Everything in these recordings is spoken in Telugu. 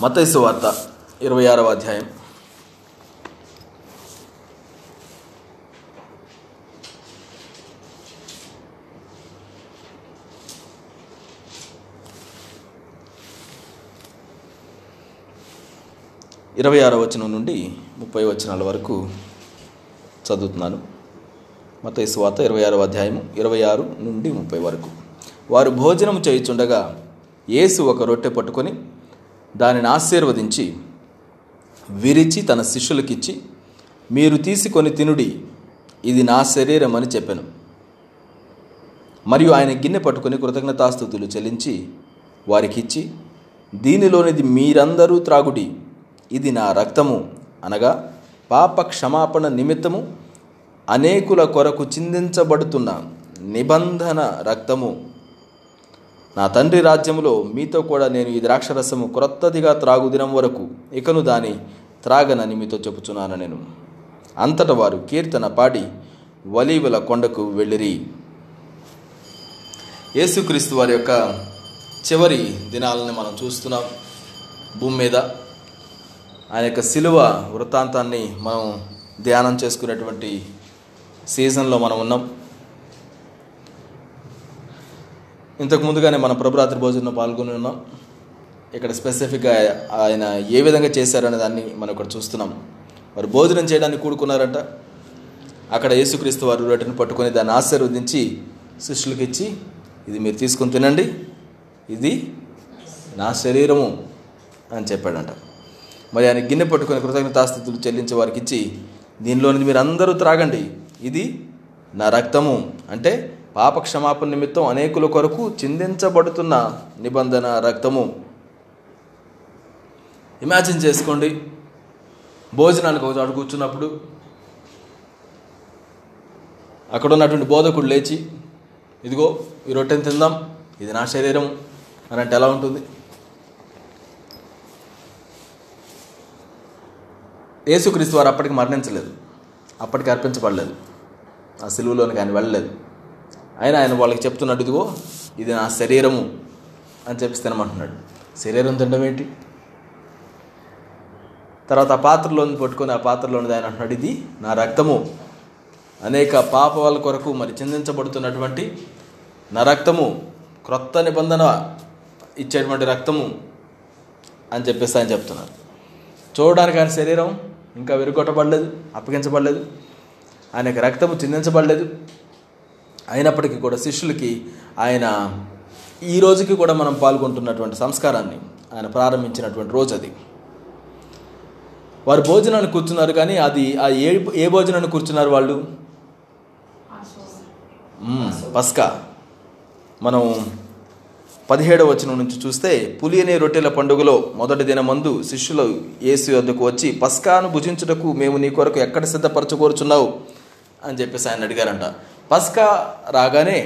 మతైసు వార్త ఇరవై ఆరవ అధ్యాయం. ఇరవై ఆరో వచనం నుండి ముప్పై వచనాల వరకు చదువుతున్నాను. మతైసు వార్త ఇరవై ఆరో అధ్యాయము ఇరవై ఆరు నుండి ముప్పై వరకు. వారు భోజనం చేయుచుండగా యేసు ఒక రొట్టె పట్టుకొని దానిని ఆశీర్వదించి విరిచి తన శిష్యులకిచ్చి మీరు తీసుకొని తినుడి ఇది నా శరీరం అని చెప్పాను. మరియు ఆయన గిన్నె పట్టుకొని కృతజ్ఞతాస్థుతులు చెల్లించి వారికిచ్చి దీనిలోనిది మీరందరూ త్రాగుడి ఇది నా రక్తము అనగా పాప క్షమాపణ నిమిత్తము అనేకుల కొరకు చిందించబడుతున్న నిబంధన రక్తము. నా తండ్రి రాజ్యములో మీతో కూడా నేను ఈ ద్రాక్షరసము క్రొత్తదిగా త్రాగు దినం వరకు ఇకను దాని త్రాగనని మీతో చెప్పుచున్నాను నేను. అంతట వారు కీర్తన పాడి వలీవుల కొండకు వెళ్ళిరి. యేసుక్రీస్తు వారి యొక్క చివరి దినాలని మనం చూస్తున్నాం. భూమి మీద ఆయన యొక్క శిలువ వృత్తాంతాన్ని మనం ధ్యానం చేసుకునేటువంటి సీజన్లో మనం ఉన్నాం. ఇంతకు ముందుగానే మన ప్రభురాత్రి భోజనంలో పాల్గొని ఉన్నాం. ఇక్కడ స్పెసిఫిక్గా ఆయన ఏ విధంగా చేశారనే దాన్ని మనం ఇక్కడ చూస్తున్నాం. వారు భోజనం చేయడానికి కూడుకున్నారంట. అక్కడ యేసుక్రీస్తు వారు రొట్టెను పట్టుకొని దాన్ని ఆశీర్వదించి శిష్యులకు ఇచ్చి ఇది మీరు తీసుకొని తినండి. ఇది నా శరీరము అని చెప్పాడంట. మరి ఆయన గిన్నె పట్టుకొని కృతజ్ఞతాస్థితులు చెల్లించే వారికి ఇచ్చి దీనిలోని మీరు అందరూ త్రాగండి. ఇది నా రక్తము. అంటే పాప క్షమాపణ నిమిత్తం అనేకుల కొరకు చిందించబడుతున్న నిబంధన రక్తము. ఇమాజిన్ చేసుకోండి. భోజనానికి ఒక చోట కూర్చున్నప్పుడు అక్కడ ఉన్నటువంటి బోధకుడు లేచి ఇదిగో ఈ రొట్టెని తిందాం. ఇది నా శరీరం. అని అంటే ఎలా ఉంటుంది? యేసుక్రీస్తు వారు అప్పటికి మరణించలేదు. అప్పటికి అర్పించబడలేదు. ఆ సిలువలోనికి ఆయన వెళ్ళలేదు. అయినా ఆయన వాళ్ళకి చెప్తున్నాడు ఇదిగో ఇది నా శరీరము అని చెప్పి తినమంటున్నాడు శరీరం తినడం ఏంటి? తర్వాత ఆ పాత్రలోని పట్టుకొని ఆ పాత్రలోని ఆయన అంటున్నాడు ఇది నా రక్తము. అనేక పాపాల కొరకు మరి చిందించబడుతున్నటువంటి నా రక్తము క్రొత్త నిబంధన ఇచ్చేటువంటి రక్తము అని చెప్పేసి ఆయన చెప్తున్నారు. చూడడానికి ఆయన శరీరం ఇంకా విరుగొట్టబడలేదు అప్పగించబడలేదు. ఆయనకు రక్తము చిందించబడలేదు. అయినప్పటికీ కూడా శిష్యులకి ఆయన ఈ రోజుకి కూడా మనం పాల్గొంటున్నటువంటి సంస్కారాన్ని ఆయన ప్రారంభించినటువంటి రోజు అది. వారు భోజనాన్ని కూర్చున్నారు కానీ అది ఆ ఏ ఏ భోజనాన్ని కూర్చున్నారు వాళ్ళు? పస్కా. మనం పదిహేడవ వచనం నుంచి చూస్తే పులియనే రొట్టెల పండుగలో మొదటి దిన మందు శిష్యులు యేసు వద్దకు వచ్చి పస్కాను భుజించుటకు మేము నీ కొరకు ఎక్కడ సిద్ధపరచుకోరుచున్నావు అని చెప్పేసి ఆయన అడిగారంట. పస్కా రాగానే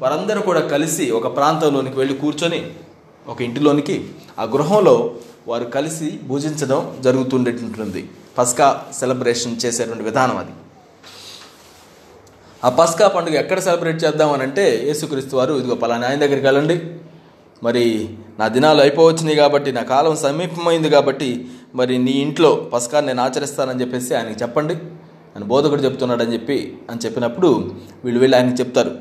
వారందరూ కూడా కలిసి ఒక ప్రాంతంలోనికి వెళ్ళి కూర్చొని ఒక ఇంటిలోనికి ఆ గృహంలో వారు కలిసి భుజించడం జరుగుతుండేటుంటుంది పస్కా సెలబ్రేషన్ చేసేటువంటి విధానం అది. ఆ పస్కా పండుగ ఎక్కడ సెలబ్రేట్ చేద్దాం అని అంటే యేసుక్రీస్తు వారు ఇదిగో పలానా ఆయన దగ్గరికి వెళ్ళండి. మరి నా దినాలు అయిపోవచ్చినాయి కాబట్టి నా కాలం సమీపమైంది కాబట్టి మరి నీ ఇంట్లో పస్కా నేను ఆచరిస్తానని చెప్పేసి ఆయనకి చెప్పండి. అని బోధకుడు చెప్తున్నాడని చెప్పి అని చెప్పినప్పుడు వీళ్ళు వెళ్ళి ఆయనకి చెప్తారు.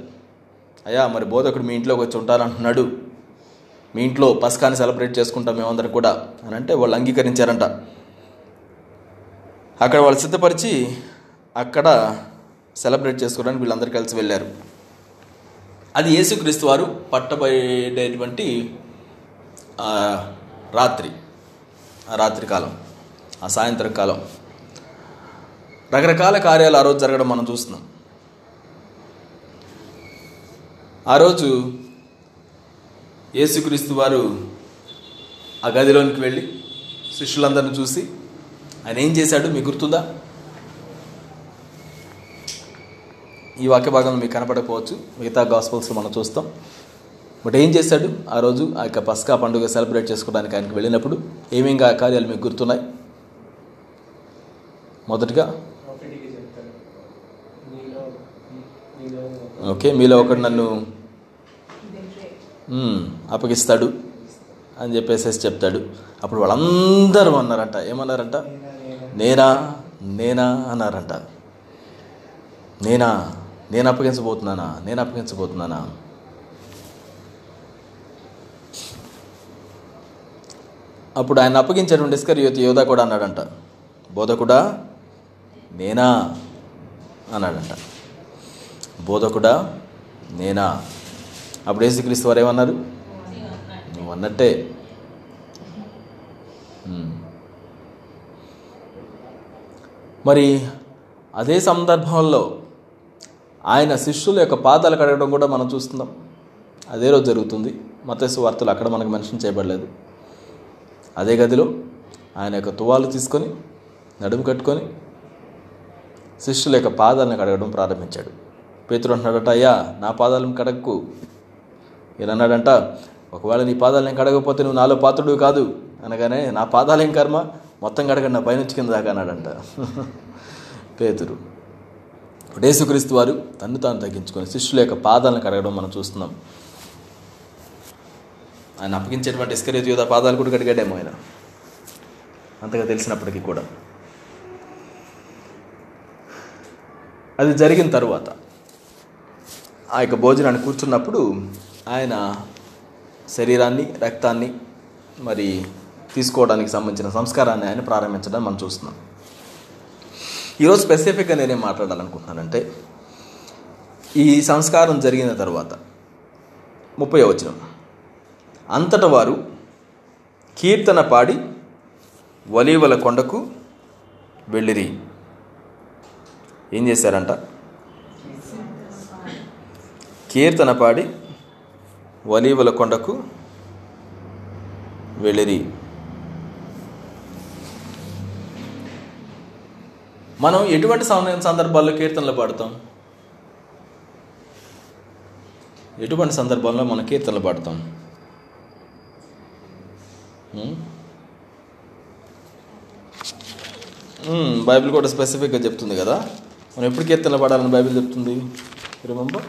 అయ్యా మరి బోధకుడు మీ ఇంట్లోకి వచ్చి ఉంటానంటున్నాడు. మీ ఇంట్లో పస్కాన్ని సెలబ్రేట్ చేసుకుంటాం మేమందరం కూడా అని అంటే వాళ్ళు అంగీకరించారంట. అక్కడ వాళ్ళు సిద్ధపరిచి అక్కడ సెలబ్రేట్ చేసుకోవడానికి వీళ్ళందరూ కలిసి వెళ్ళారు. అది యేసుక్రీస్తు వారు పట్టబడేటువంటి రాత్రి ఆ రాత్రి కాలం ఆ సాయంత్రం కాలం. రకరకాల కార్యాలు ఆ రోజు జరగడం మనం చూస్తున్నాం. ఆ రోజు యేసుక్రీస్తు వారు ఆ గదిలోనికి వెళ్ళి శిష్యులందరిని చూసి ఆయన ఏం చేశాడు? మీకు గుర్తుందా? ఈ వాక్య భాగంలో మీకు కనపడకపోవచ్చు. మిగతా గాస్పల్స్ మనం చూస్తాం. బట్ ఏం చేశాడు? ఆ రోజు ఆ యొక్క పస్కా పండుగ సెలబ్రేట్ చేసుకోవడానికి ఆయనకు వెళ్ళినప్పుడు ఏమేమి కార్యాలు మీకు గుర్తున్నాయి? మొదటిగా ఒకటికి చెప్తాడు నీలో నీలో ఓకే మీలో ఒకడు నన్ను అప్పగిస్తాడు అని చెప్పేసి చెప్తాడు. అప్పుడు వాళ్ళందరూ అన్నారంట. ఏమన్నారంట? నేనా నేనా అన్నారంట. నేనా నేను అప్పగించబోతున్నానా? నేను అప్పగించబోతున్నానా? అప్పుడు ఆయన అప్పగించేటువంటి ఇస్కరియోతి యోధ కూడా అన్నాడంట. బోధకుడా నేనా? అన్నాడంట. బోధకుడా నేనా? అప్పుడు ఏసుక్రీస్తు వారు ఏమన్నారు నువ్వు అన్నట్టే మరి అదే సందర్భంలో ఆయన శిష్యుల యొక్క పాదాలు కడగడం కూడా మనం చూస్తున్నాం. అదే రోజు జరుగుతుంది. మతస్సు వార్తలు అక్కడ మనకు మెన్షన్ చేయబడలేదు. అదే గదిలో ఆయన యొక్క తువాలు తీసుకొని నడుము కట్టుకొని శిష్యుల యొక్క పాదాలను కడగడం ప్రారంభించాడు. పేతురు అంటున్నాడట అయ్యా నా పాదాలను కడగకు ఇలా అన్నాడంట ఒకవేళ నీ పాదాలు నేను కడగకపోతే నువ్వు నాలో పాత్రుడు కాదు. అనగానే నా పాదాలు ఏం కర్మ? మొత్తం కడగండి నా పైనుంచి కింద దాకా అన్నాడంట పేతురు. ఇప్పుడు యేసుక్రీస్తు వారు తన్ను తాను తగ్గించుకొని శిష్యుల యొక్క పాదాలను కడగడం మనం చూస్తున్నాం. ఆయన అప్పగించేటువంటి ఇస్కరేతు యోధ పాదాలు కూడా కడిగాడేమో ఆయన. అంతగా తెలిసినప్పటికీ కూడా. అది జరిగిన తరువాత ఆ యొక్క భోజనాన్ని కూర్చున్నప్పుడు ఆయన శరీరాన్ని రక్తాన్ని మరి తీసుకోవడానికి సంబంధించిన సంస్కారాన్ని ఆయన ప్రారంభించడం మనం చూస్తున్నాం. ఈరోజు స్పెసిఫిక్గా నేనేం మాట్లాడాలనుకుంటున్నానంటే ఈ సంస్కారం జరిగిన తర్వాత ముప్పై వచనం. అంతట వారు కీర్తన పాడి వలీవల కొండకు వెళ్ళిరి. ఏం చేశారంట? కీర్తన పాడి వలీవల కొండకు వెళ్ళిరి. మనం ఎటువంటి సందర్భాల్లో కీర్తనలు పాడతాం? ఎటువంటి సందర్భంలో మనం కీర్తనలు పాడతాం? బైబిల్ కూడా స్పెసిఫిక్గా చెప్తుంది కదా. మనం ఎప్పుడు కీర్తనలు పాడాలని బైబిల్ చెప్తుంది? రిమంబర్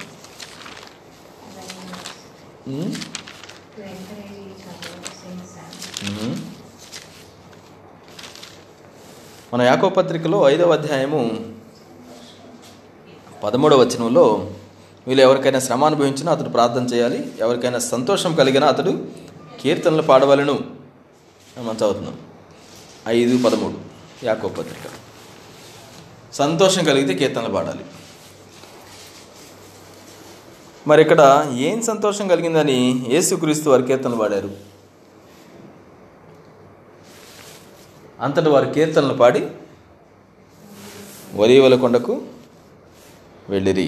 మన యాకో పత్రికలో ఐదవ అధ్యాయము పదమూడవ వచనంలో వీళ్ళు ఎవరికైనా శ్రమ అనుభవించినా అతడు ప్రార్థన చేయాలి ఎవరికైనా సంతోషం కలిగినా అతడు కీర్తనలు పాడవలను. మనం చదువుతున్నాం. ఐదు పదమూడు యాకో పత్రిక. సంతోషం కలిగితే కీర్తనలు పాడాలి. మరి ఇక్కడ ఏం సంతోషం కలిగిందని యేసుక్రీస్తు వారి కీర్తనలు పాడారు. అంతటి వారు కీర్తనలు పాడి ఒలీవల కొండకు వెళ్ళిరి.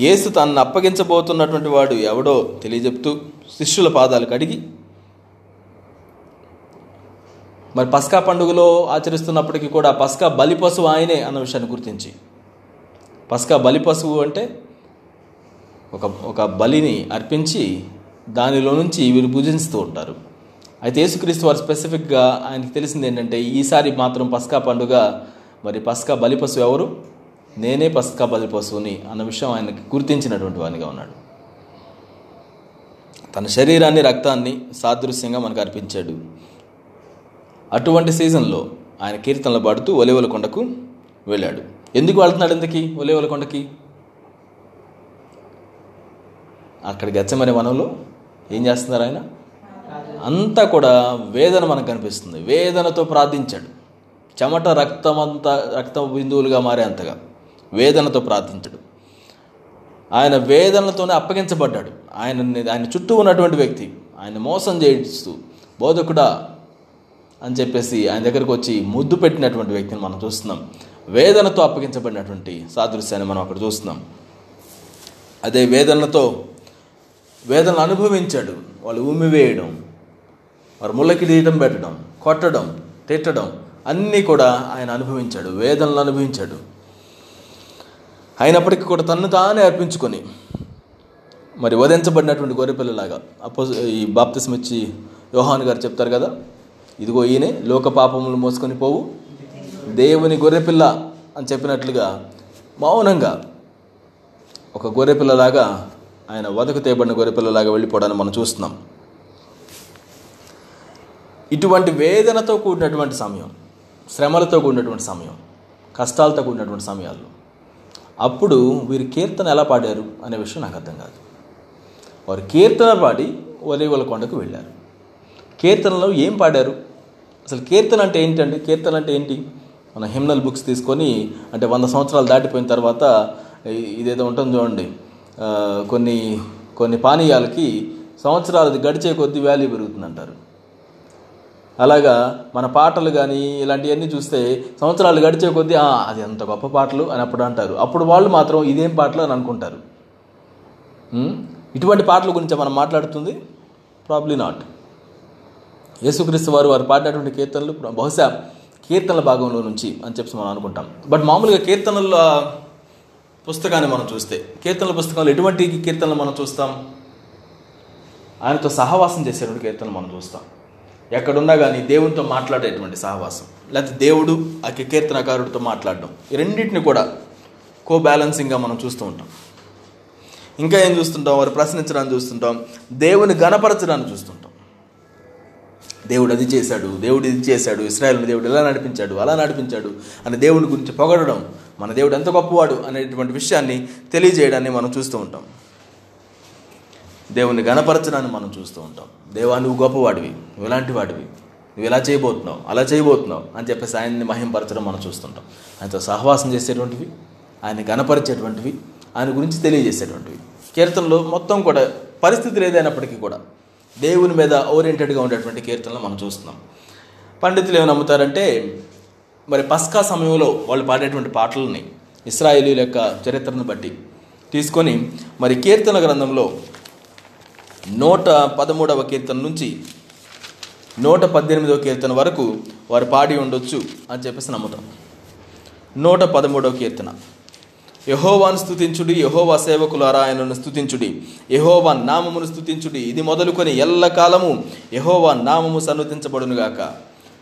యేసు తనను అప్పగించబోతున్నటువంటి వాడు ఎవడో తెలియజెప్తూ శిష్యుల పాదాలు కడిగి మరి పస్కా పండుగలో ఆచరిస్తున్నప్పటికీ కూడా పస్కా బలి పశువు ఆయనే అన్న విషయాన్ని గుర్తించి పస్కా బలి పశువు అంటే ఒక ఒక బలిని అర్పించి దానిలో నుంచి వీరు పూజిస్తూ ఉంటారు. అయితే యేసుక్రీస్తు వారు స్పెసిఫిక్గా ఆయనకి తెలిసింది ఏంటంటే ఈసారి మాత్రం పస్కా పండుగ మరి పస్కా బలి పశువు ఎవరు? నేనే పస్కా బలి పశువుని అన్న విషయం ఆయనకి గుర్తించినటువంటి వానిగా ఉన్నాడు. తన శరీరాన్ని రక్తాన్ని సాదృశ్యంగా మనకు అర్పించాడు. అటువంటి సీజన్లో ఆయన కీర్తనలు పాడుతూ ఒలివల కొండకు వెళ్ళాడు. ఎందుకు వెళ్తున్నాడు ఎందుకు ఒలివల కొండకి? అక్కడ గచ్చమనే వనంలో ఏం చేస్తున్నారు ఆయన? అంతా కూడా వేదన మనకు కనిపిస్తుంది. వేదనతో ప్రార్థించాడు. చెమట రక్తమంతా రక్త బిందువులుగా మారే అంతగా వేదనతో ప్రార్థించాడు. ఆయన వేదనలతోనే అప్పగించబడ్డాడు. ఆయన ఆయన చుట్టూ ఉన్నటువంటి వ్యక్తి ఆయన మోసం చేయిస్తూ బోధకుడా అని చెప్పేసి ఆయన దగ్గరకు వచ్చి ముద్దు పెట్టినటువంటి వ్యక్తిని మనం చూస్తున్నాం. వేదనతో అప్పగించబడినటువంటి సాదృశ్యాన్ని మనం అక్కడ చూస్తున్నాం. అదే వేదనలతో వేదనలు అనుభవించాడు. వాళ్ళు ఉమ్మివేయడం వారు ముళ్ళకి తీయడం పెట్టడం కొట్టడం తిట్టడం అన్నీ కూడా ఆయన అనుభవించాడు. వేదనలు అనుభవించాడు. అయినప్పటికీ కూడా తన్ను తానే అర్పించుకొని మరి వధించబడినటువంటి గొర్రెపిల్లలాగా అపో ఈ బాప్తిస్మిచ్చి యోహాన్ గారు చెప్తారు కదా ఇదిగో ఈయనే లోక పాపములు మోసుకొని పోవు. దేవుని గొర్రెపిల్ల అని చెప్పినట్లుగా మౌనంగా ఒక గొర్రెపిల్లలాగా ఆయన వదకు తేబడిన గొర్రెపిల్లలాగా వెళ్ళిపోవడాన్ని మనం చూస్తున్నాం. ఇటువంటి వేదనతో కూడినటువంటి సమయం శ్రమలతో కూడినటువంటి సమయం కష్టాలతో కూడినటువంటి సమయాల్లో అప్పుడు వీరు కీర్తన ఎలా పాడారు అనే విషయం నాకు అర్థం కాదు. వారు కీర్తన పాడి ఒలివల కొండకు వెళ్ళారు. కీర్తనలో ఏం పాడారు? అసలు కీర్తన అంటే ఏంటండి? కీర్తన అంటే ఏంటి? మన హిమ్నల్ బుక్స్ తీసుకొని అంటే వంద సంవత్సరాలు దాటిపోయిన తర్వాత ఇదేదో ఉంటుంది చూడండి. కొన్ని కొన్ని పానీయాలకి సంవత్సరాలు గడిచే కొద్దీ వాల్యూ పెరుగుతుందంటారు. అలాగా మన పాటలు కానీ ఇలాంటివన్నీ చూస్తే సంవత్సరాలు గడిచే కొద్దీ అది ఎంత గొప్ప పాటలు అని అప్పుడు అంటారు. అప్పుడు వాళ్ళు మాత్రం ఇదేం పాటలు అని అనుకుంటారు. ఇటువంటి పాటల గురించి మనం మాట్లాడుతుంది? ప్రాబ్లీ నాట్ యేసుక్రీస్తు వారు వారు పాడినటువంటి కీర్తనలు బహుశా కీర్తనల భాగంలో నుంచి అని చెప్పి మనం అనుకుంటాం. బట్ మామూలుగా కీర్తనల పుస్తకాన్ని మనం చూస్తే కీర్తనల పుస్తకంలో ఎటువంటి కీర్తనలు మనం చూస్తాం? ఆయనతో సహవాసం చేసేటువంటి కీర్తనలు మనం చూస్తాం. ఎక్కడున్నా కానీ దేవునితో మాట్లాడేటువంటి సహవాసం లేకపోతే దేవుడు ఆ కీర్తనకారుడితో మాట్లాడడం ఈ రెండింటిని కూడా కో బ్యాలెన్సింగ్గా మనం చూస్తూ ఉంటాం. ఇంకా ఏం చూస్తుంటాం? వారు ప్రశ్నించడాన్ని చూస్తుంటాం. దేవుని గణపరచడాన్ని చూస్తుంటాం. దేవుడు అది చేశాడు దేవుడు ఇది చేశాడు ఇస్రాయల్ని దేవుడు ఇలా నడిపించాడు అలా నడిపించాడు అని దేవుని గురించి పొగడడం మన దేవుడు ఎంత గొప్పవాడు అనేటువంటి విషయాన్ని తెలియజేయడాన్ని మనం చూస్తూ ఉంటాం. దేవుని గణపరచడాన్ని మనం చూస్తూ ఉంటాం. దేవా నువ్వు గొప్పవాడివి నువ్వు ఇలాంటి వాడివి నువ్వు ఇలా చేయబోతున్నావు అలా చేయబోతున్నావు అని చెప్పేసి ఆయన్ని మహింపరచడం మనం చూస్తుంటాం ఆయనతో సహవాసం చేసేటువంటివి ఆయన గణపరిచేటువంటివి ఆయన గురించి తెలియజేసేటువంటివి. కీర్తనలో మొత్తం కూడా పరిస్థితులు ఏదైనప్పటికీ కూడా దేవుని మీద ఓరియంటెడ్గా ఉండేటువంటి కీర్తనలు మనం చూస్తున్నాం. పండితులు ఏమి నమ్ముతారంటే మరి పస్కా సమయంలో వాళ్ళు పాడేటువంటి పాటలని ఇస్రాయేలీల యొక్క చరిత్రను బట్టి తీసుకొని మరి కీర్తన గ్రంథంలో నూట పదమూడవ కీర్తన నుంచి నూట పద్దెనిమిదవ కీర్తన వరకు వారు పాడి ఉండొచ్చు అని చెప్పేసి నమ్ముతాం. నూట పదమూడవ కీర్తన. యహోవాను స్థుతించుడి యహోవా సేవకులారా ఆయనను స్తుతించుడి యహోవా నామమును స్తుతించుడి. ఇది మొదలుకొని ఎల్లకాలము యహోవా నామము సన్నతించబడునుగాక.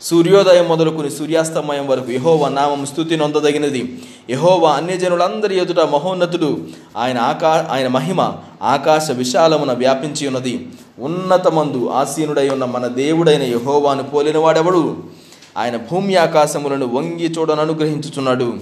సూర్యోదయం మొదలుకొని సూర్యాస్తమయం వరకు యహోవా నామము స్తుతి నొందదగినది. యహోవా అన్యజనులందరి ఎదుట మహోన్నతుడు. ఆయన ఆకా ఆయన మహిమ ఆకాశ విశాలమున వ్యాపించి ఉన్నది. ఉన్నతమందు ఆసీనుడై ఉన్న మన దేవుడైన యహోవాను పోలినవాడెవడు? ఆయన భూమి ఆకాశములను వంగి చూడను అనుగ్రహించుచున్నాడు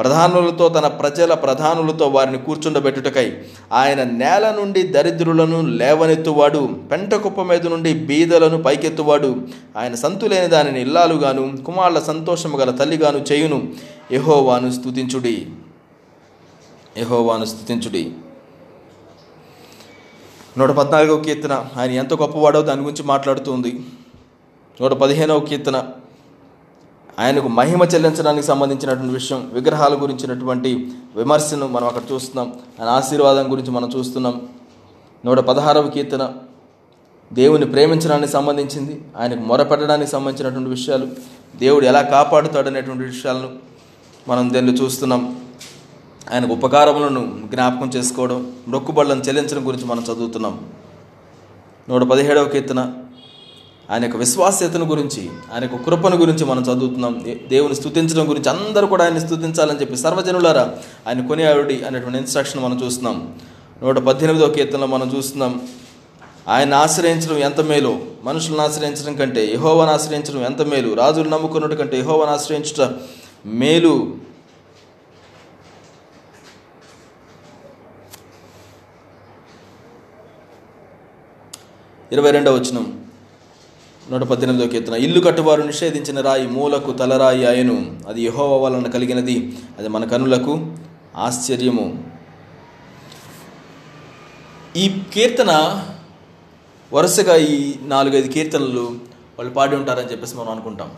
ప్రధానులతో తన ప్రజల ప్రధానులతో వారిని కూర్చుండబెట్టుటకై ఆయన నేల నుండి దరిద్రులను లేవనెత్తువాడు పెంట కుప్ప మీద నుండి బీదలను పైకెత్తువాడు. ఆయన సంతులేని దానిని ఇల్లాలుగాను కుమారుల సంతోషము గల తల్లిగాను చేయును. యహోవాను స్తుతించుడి. యహోవాను స్తుతించుడి. నూట పద్నాలుగవ కీర్తన. ఆయన ఎంత గొప్పవాడో దాని గురించి మాట్లాడుతుంది నూట పదిహేనవ కీర్తన. ఆయనకు మహిమ చెల్లించడానికి సంబంధించినటువంటి విషయం విగ్రహాల గురించినటువంటి విమర్శను మనం అక్కడ చూస్తున్నాం. ఆయన ఆశీర్వాదం గురించి మనం చూస్తున్నాం. నూట పదహారవ కీర్తన దేవుని ప్రేమించడానికి సంబంధించింది ఆయనకు మొరపెట్టడానికి సంబంధించినటువంటి విషయాలు దేవుడు ఎలా కాపాడుతాడనేటువంటి విషయాలను మనం దీన్ని చూస్తున్నాం. ఆయనకు ఉపకారములను జ్ఞాపకం చేసుకోవడం మొక్కుబళ్ళను చెల్లించడం గురించి మనం చదువుతున్నాం. నూట పదిహేడవ కీర్తన ఆయన యొక్క విశ్వాస్యతను గురించి ఆయన యొక్క కృపను గురించి మనం చదువుతున్నాం. దే- దేవుని స్థుతించడం గురించి అందరూ కూడా ఆయన స్థుతించాలని చెప్పి సర్వజనులారా ఆయన కొనియాడి అనేటువంటి ఇన్స్ట్రక్షన్ మనం చూస్తున్నాం. నూట పద్దెనిమిదో కీర్తనలో మనం చూస్తున్నాం. ఆయన ఆశ్రయించడం ఎంత మేలు? మనుషులను ఆశ్రయించడం కంటే యహోవాను ఆశ్రయించడం ఎంత మేలు? రాజులు నమ్ముకున్నట్టు కంటే యహోవాను ఆశ్రయించట మేలు. ఇరవై రెండవ వచనం. నూట పద్దెనిమిదో కీర్తన. ఇల్లు కట్టువారు నిషేధించిన రాయి మూలకు తలరాయి అయను. అది యహోవ వలన కలిగినది. అది మన కనులకు ఆశ్చర్యము. ఈ కీర్తన వరుసగా ఈ నాలుగైదు కీర్తనలు వాళ్ళు పాడి ఉంటారని చెప్పేసి మనం అనుకుంటాం.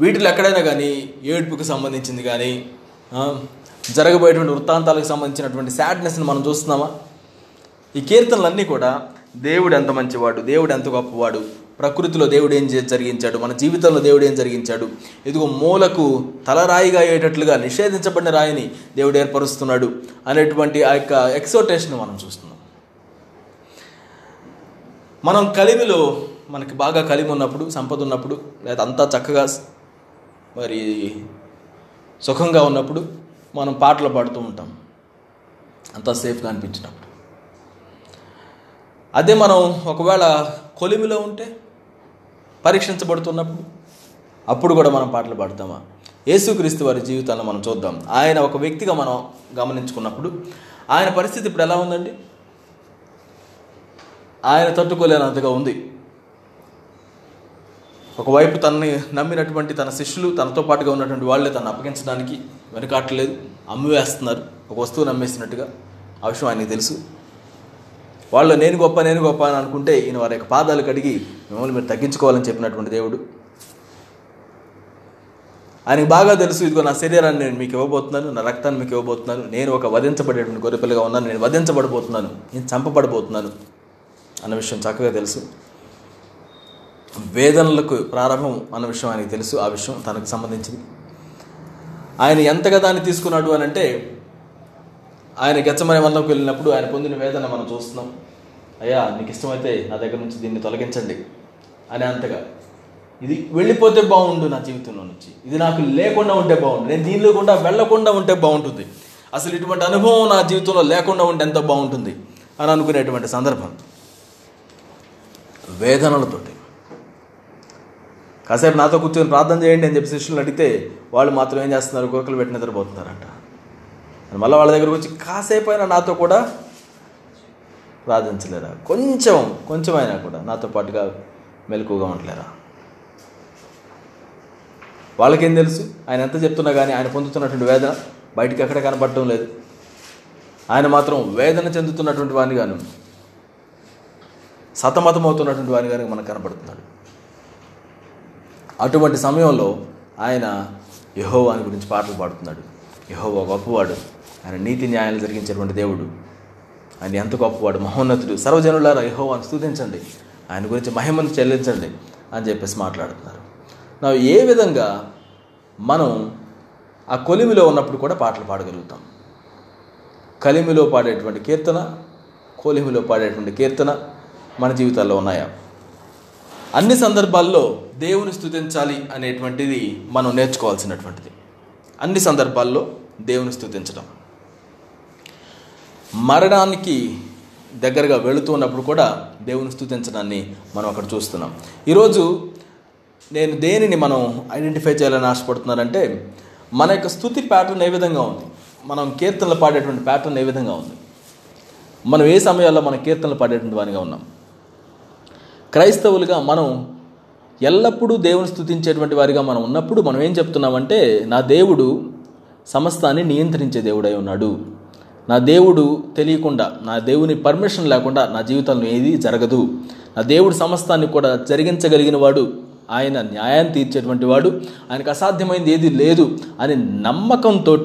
వీటిలో ఎక్కడైనా కానీ ఏడుపుకు సంబంధించింది కానీ జరగబోయేటువంటి వృత్తాంతాలకు సంబంధించినటువంటి సాడ్నెస్ని మనం చూస్తున్నామా? ఈ కీర్తనలన్నీ కూడా దేవుడు ఎంత మంచివాడు? దేవుడు ఎంత గొప్పవాడు? ప్రకృతిలో దేవుడు ఏం చే- జరిగించాడు? మన జీవితంలో దేవుడు ఏం జరిగించాడు? ఇదిగో మూలకు తలరాయిగా అయ్యేటట్లుగా నిషేధించబడిన రాయిని దేవుడు ఏర్పరుస్తున్నాడు అనేటువంటి ఆ యొక్క ఎక్సోటేషన్ మనం చూస్తున్నాం. మనం కలిమిలో మనకి బాగా కలిమి ఉన్నప్పుడు సంపద ఉన్నప్పుడు లేదా అంతా చక్కగా మరి సుఖంగా ఉన్నప్పుడు మనం పాటలు పాడుతూ ఉంటాం. అంతా సేఫ్గా అనిపించినప్పుడు. అదే మనం ఒకవేళ కొలిమిలో ఉంటే పరీక్షించబడుతున్నప్పుడు అప్పుడు కూడా మనం పాటలు పాడతామా? యేసుక్రీస్తు వారి జీవితాన్ని మనం చూద్దాం. ఆయన ఒక వ్యక్తిగా మనం గమనించుకున్నప్పుడు ఆయన పరిస్థితి ఇప్పుడు ఎలా ఉందండి? ఆయన తట్టుకోలేనంతగా ఉంది. ఒకవైపు తనని నమ్మినటువంటి తన శిష్యులు తనతో పాటుగా ఉన్నటువంటి వాళ్ళే తను అప్పగించడానికి వెనకాటలేదు అమ్మివేస్తున్నారు ఒక వస్తువు నమ్మేసినట్టుగా. ఆ విషయం ఆయనకి తెలుసు. వాళ్ళు నేను గొప్ప నేను గొప్ప అని అనుకుంటే ఈయన వారి యొక్క పాదాలు కడిగి మిమ్మల్ని మీరు తగ్గించుకోవాలని చెప్పినటువంటి దేవుడు. ఆయనకు బాగా తెలుసు ఇదిగో నా శరీరాన్ని నేను మీకు ఇవ్వబోతున్నాను నా రక్తాన్ని మీకు ఇవ్వబోతున్నాను నేను ఒక వధించబడేటువంటి గొర్రెపిల్లగా ఉన్నాను నేను వధించబడబోతున్నాను నేను చంపబడబోతున్నాను అన్న విషయం చక్కగా తెలుసు. వేదనలకు ప్రారంభం అన్న విషయం ఆయనకు తెలుసు ఆ విషయం తనకు సంబంధించింది. ఆయన ఎంతగా దాన్ని తీసుకున్నాడు అని అంటే ఆయన గచ్చమనే వనంలోకి వెళ్ళినప్పుడు ఆయన పొందిన వేదన మనం చూస్తున్నాం. అయ్యా నీకు ఇష్టమైతే నా దగ్గర నుంచి దీన్ని తొలగించండి అని అంతగా. ఇది వెళ్ళిపోతే బాగుండు నా జీవితంలో నుంచి. ఇది నాకు లేకుండా ఉంటే బాగుండు. నేను దీనిలో కూడా వెళ్ళకుండా ఉంటే బాగుంటుంది. అసలు ఇటువంటి అనుభవం నా జీవితంలో లేకుండా ఉంటే ఎంత బాగుంటుంది అని అనుకునేటువంటి సందర్భం. వేదనలతోటి. కాసేపు నాతో కూర్చొని ప్రార్థన చేయండి అని చెప్పి శిష్యులను అడిగితే వాళ్ళు మాత్రం ఏం చేస్తున్నారు? కోకలు పెట్టి నిద్రపోతున్నారంట. మళ్ళీ వాళ్ళ దగ్గరకు వచ్చి కాసేపు అయినా నాతో కూడా ప్రార్థించలేరా? కొంచెం కొంచెం అయినా కూడా నాతో పాటుగా మెలకుగా ఉండలేరా? వాళ్ళకేం తెలుసు? ఆయన ఎంత చెప్తున్నా కానీ ఆయన పొందుతున్నటువంటి వేదన బయటికి ఎక్కడ కనపడటం లేదు. ఆయన మాత్రం వేదన చెందుతున్నటువంటి వాడిని గాను సతమతమవుతున్నటువంటి వాడిని గాను మనకు కనపడుతున్నాడు అటువంటి సమయంలో ఆయన యహోవాని గురించి పాటలు పాడుతున్నాడు. యహోవా గొప్పవాడు. ఆయన నీతి న్యాయాలు జరిగించేటువంటి దేవుడు. ఆయన ఎంత గొప్పవాడు మహోన్నతుడు. సర్వజనులారా యహోవాను స్థుతించండి ఆయన గురించి మహిమను చెల్లించండి అని చెప్పేసి మాట్లాడుతున్నారు. నా ఏ విధంగా మనం ఆ కొలిమిలో ఉన్నప్పుడు కూడా పాటలు పాడగలుగుతాం? కలిమిలో పాడేటువంటి కీర్తన కొలిమిలో పాడేటువంటి కీర్తన మన జీవితాల్లో ఉన్నాయా? అన్ని సందర్భాల్లో దేవుని స్థుతించాలి అనేటువంటిది మనం నేర్చుకోవాల్సినటువంటిది. అన్ని సందర్భాల్లో దేవుని స్థుతించడం మరణానికి దగ్గరగా వెళుతున్నప్పుడు కూడా దేవుని స్థుతించడాన్ని మనం అక్కడ చూస్తున్నాం. ఈరోజు నేను దేనిని మనం ఐడెంటిఫై చేయాలని ఆశపడుతున్నానంటే మన యొక్క స్థుతి ప్యాటర్న్ ఏ విధంగా ఉంది? మనం కీర్తనలు పాడేటువంటి ప్యాటర్న్ ఏ విధంగా ఉంది? మనం ఏ సమయాల్లో మన కీర్తనలు పాడేటువంటి వానిగా ఉన్నాం? క్రైస్తవులుగా మనం ఎల్లప్పుడూ దేవుని స్థుతించేటువంటి వారిగా మనం ఉన్నప్పుడు మనం ఏం చెప్తున్నామంటే నా దేవుడు సమస్తాన్ని నియంత్రించే దేవుడై ఉన్నాడు. నా దేవుడు తెలియకుండా నా దేవుని పర్మిషన్ లేకుండా నా జీవితంలో ఏది జరగదు. నా దేవుడు సమస్తాన్ని కూడా జరిగించగలిగిన వాడు ఆయన న్యాయాన్ని తీర్చేటువంటి వాడు ఆయనకు అసాధ్యమైంది ఏది లేదు అని నమ్మకంతో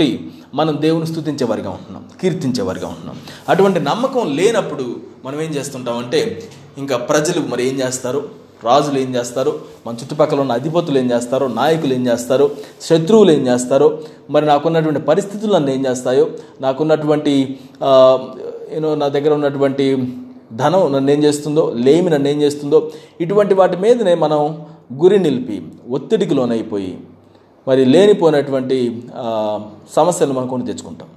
మనం దేవుని స్థుతించేవారిగా ఉంటున్నాం కీర్తించేవారిగా ఉంటున్నాం. అటువంటి నమ్మకం లేనప్పుడు మనం ఏం చేస్తుంటామంటే ఇంకా ప్రజలు మరి ఏం చేస్తారు? రాజులు ఏం చేస్తారు? మన చుట్టుపక్కల ఉన్న అధిపతులు ఏం చేస్తారో? నాయకులు ఏం చేస్తారో? శత్రువులు ఏం చేస్తారో? మరి నాకున్నటువంటి పరిస్థితులు నన్ను ఏం చేస్తాయో? నాకున్నటువంటి యూనో నా దగ్గర ఉన్నటువంటి ధనం నన్ను ఏం చేస్తుందో? లేమి నన్ను ఏం చేస్తుందో? ఇటువంటి వాటి మీదనే మనం గురి నిలిపి ఒత్తిడికి లోనైపోయి మరి లేనిపోయినటువంటి సమస్యలను సమస్యలు మనం కొని తెచ్చుకుంటాం.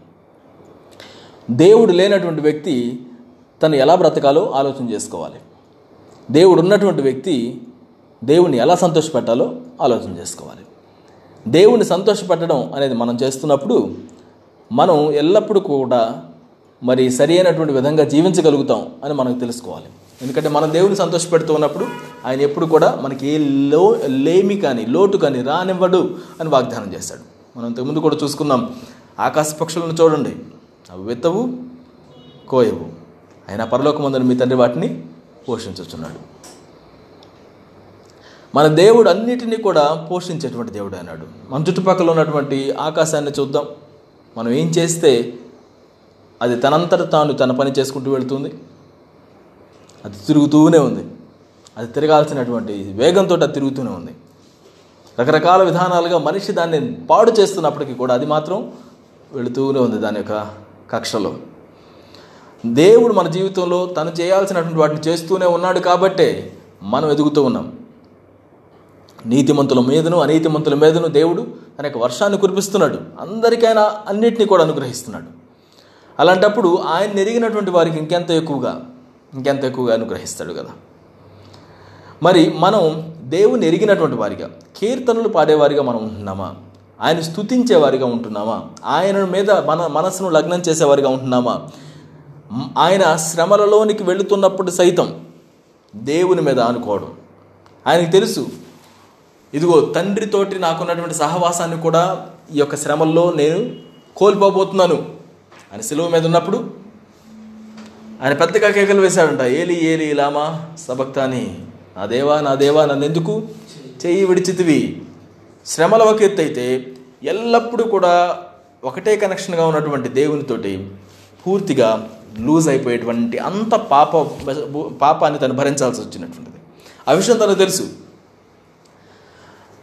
దేవుడు లేనటువంటి వ్యక్తి తను ఎలా బ్రతకాలో ఆలోచన చేసుకోవాలి. దేవుడు ఉన్నటువంటి వ్యక్తి దేవుణ్ణి ఎలా సంతోషపెట్టాలో ఆలోచన చేసుకోవాలి. దేవుణ్ణి సంతోషపెట్టడం అనేది మనం చేస్తున్నప్పుడు మనం ఎల్లప్పుడూ కూడా మరి సరి అయినటువంటి విధంగా జీవించగలుగుతాం అని మనకు తెలుసుకోవాలి. ఎందుకంటే మనం దేవుని సంతోషపెడుతూ ఉన్నప్పుడు ఆయన ఎప్పుడు కూడా మనకి ఏ లో లేమి కానీ లోటు కానీ రానివ్వడు అని వాగ్దానం చేశాడు. మనం ఇంతకుముందు కూడా చూసుకున్నాం. ఆకాశ పక్షులను చూడండి. అవి విత్తవు కోయవు. అయినా పరలోకమందని మీ తండ్రి వాటిని పోషించుచున్నాడు. మన దేవుడు అన్నిటినీ కూడా పోషించేటువంటి దేవుడు అన్నాడు. మన చుట్టుపక్కల ఉన్నటువంటి ఆకాశాన్ని చూద్దాం. మనం ఏం చేస్తే అది తనంతట తాను తన పని చేసుకుంటూ వెళుతుంది? అది తిరుగుతూనే ఉంది. అది తిరగాల్సినటువంటి వేగంతో అది తిరుగుతూనే ఉంది. రకరకాల విధానాలుగా మనిషి దాన్ని పాడు చేస్తున్నప్పటికీ కూడా అది మాత్రం వెళుతూనే ఉంది దాని యొక్క కక్షలో. దేవుడు మన జీవితంలో తను చేయాల్సినటువంటి వాటిని చేస్తూనే ఉన్నాడు కాబట్టే మనం ఎదుగుతూ ఉన్నాం. నీతిమంతుల మీదను అనీతిమంతుల మీదను దేవుడు తన యొక్క వర్షాన్ని కురిపిస్తున్నాడు. అందరికైనా అన్నిటినీ కూడా అనుగ్రహిస్తున్నాడు. అలాంటప్పుడు ఆయన ఎరిగినటువంటి వారికి ఇంకెంత ఎక్కువగా ఇంకెంత ఎక్కువగా అనుగ్రహిస్తాడు కదా. మరి మనం దేవుని ఎరిగినటువంటి వారిగా కీర్తనలు పాడేవారిగా మనం ఉంటున్నామా? ఆయన స్తుతించేవారిగా ఉంటున్నామా? ఆయన మీద మన మనసును లగ్నం చేసేవారిగా ఉంటున్నామా? ఆయన శ్రమలలోనికి వెళుతున్నప్పుడు సైతం దేవుని మీద అనుకోవడం ఆయనకు తెలుసు ఇదిగో తండ్రితోటి నాకున్నటువంటి సహవాసాన్ని కూడా ఈ యొక్క శ్రమల్లో నేను కోల్పోబోతున్నాను. ఆయన సెలవు మీద ఉన్నప్పుడు ఆయన పెద్దగా కేకలు వేశాడంట ఏలి ఏలి లామా సబక్తాని నా దేవా నా దేవా నన్ను ఎందుకు చెయ్యి విడిచితివి? శ్రమల ఒక ఎత్తు అయితే ఎల్లప్పుడూ కూడా ఒకటే కనెక్షన్గా ఉన్నటువంటి దేవునితోటి పూర్తిగా లూజ్ అయిపోయేటువంటి అంత పాప పాపాన్ని తను భరించాల్సి వచ్చినటువంటిది. ఆ విషయం తనకు తెలుసు.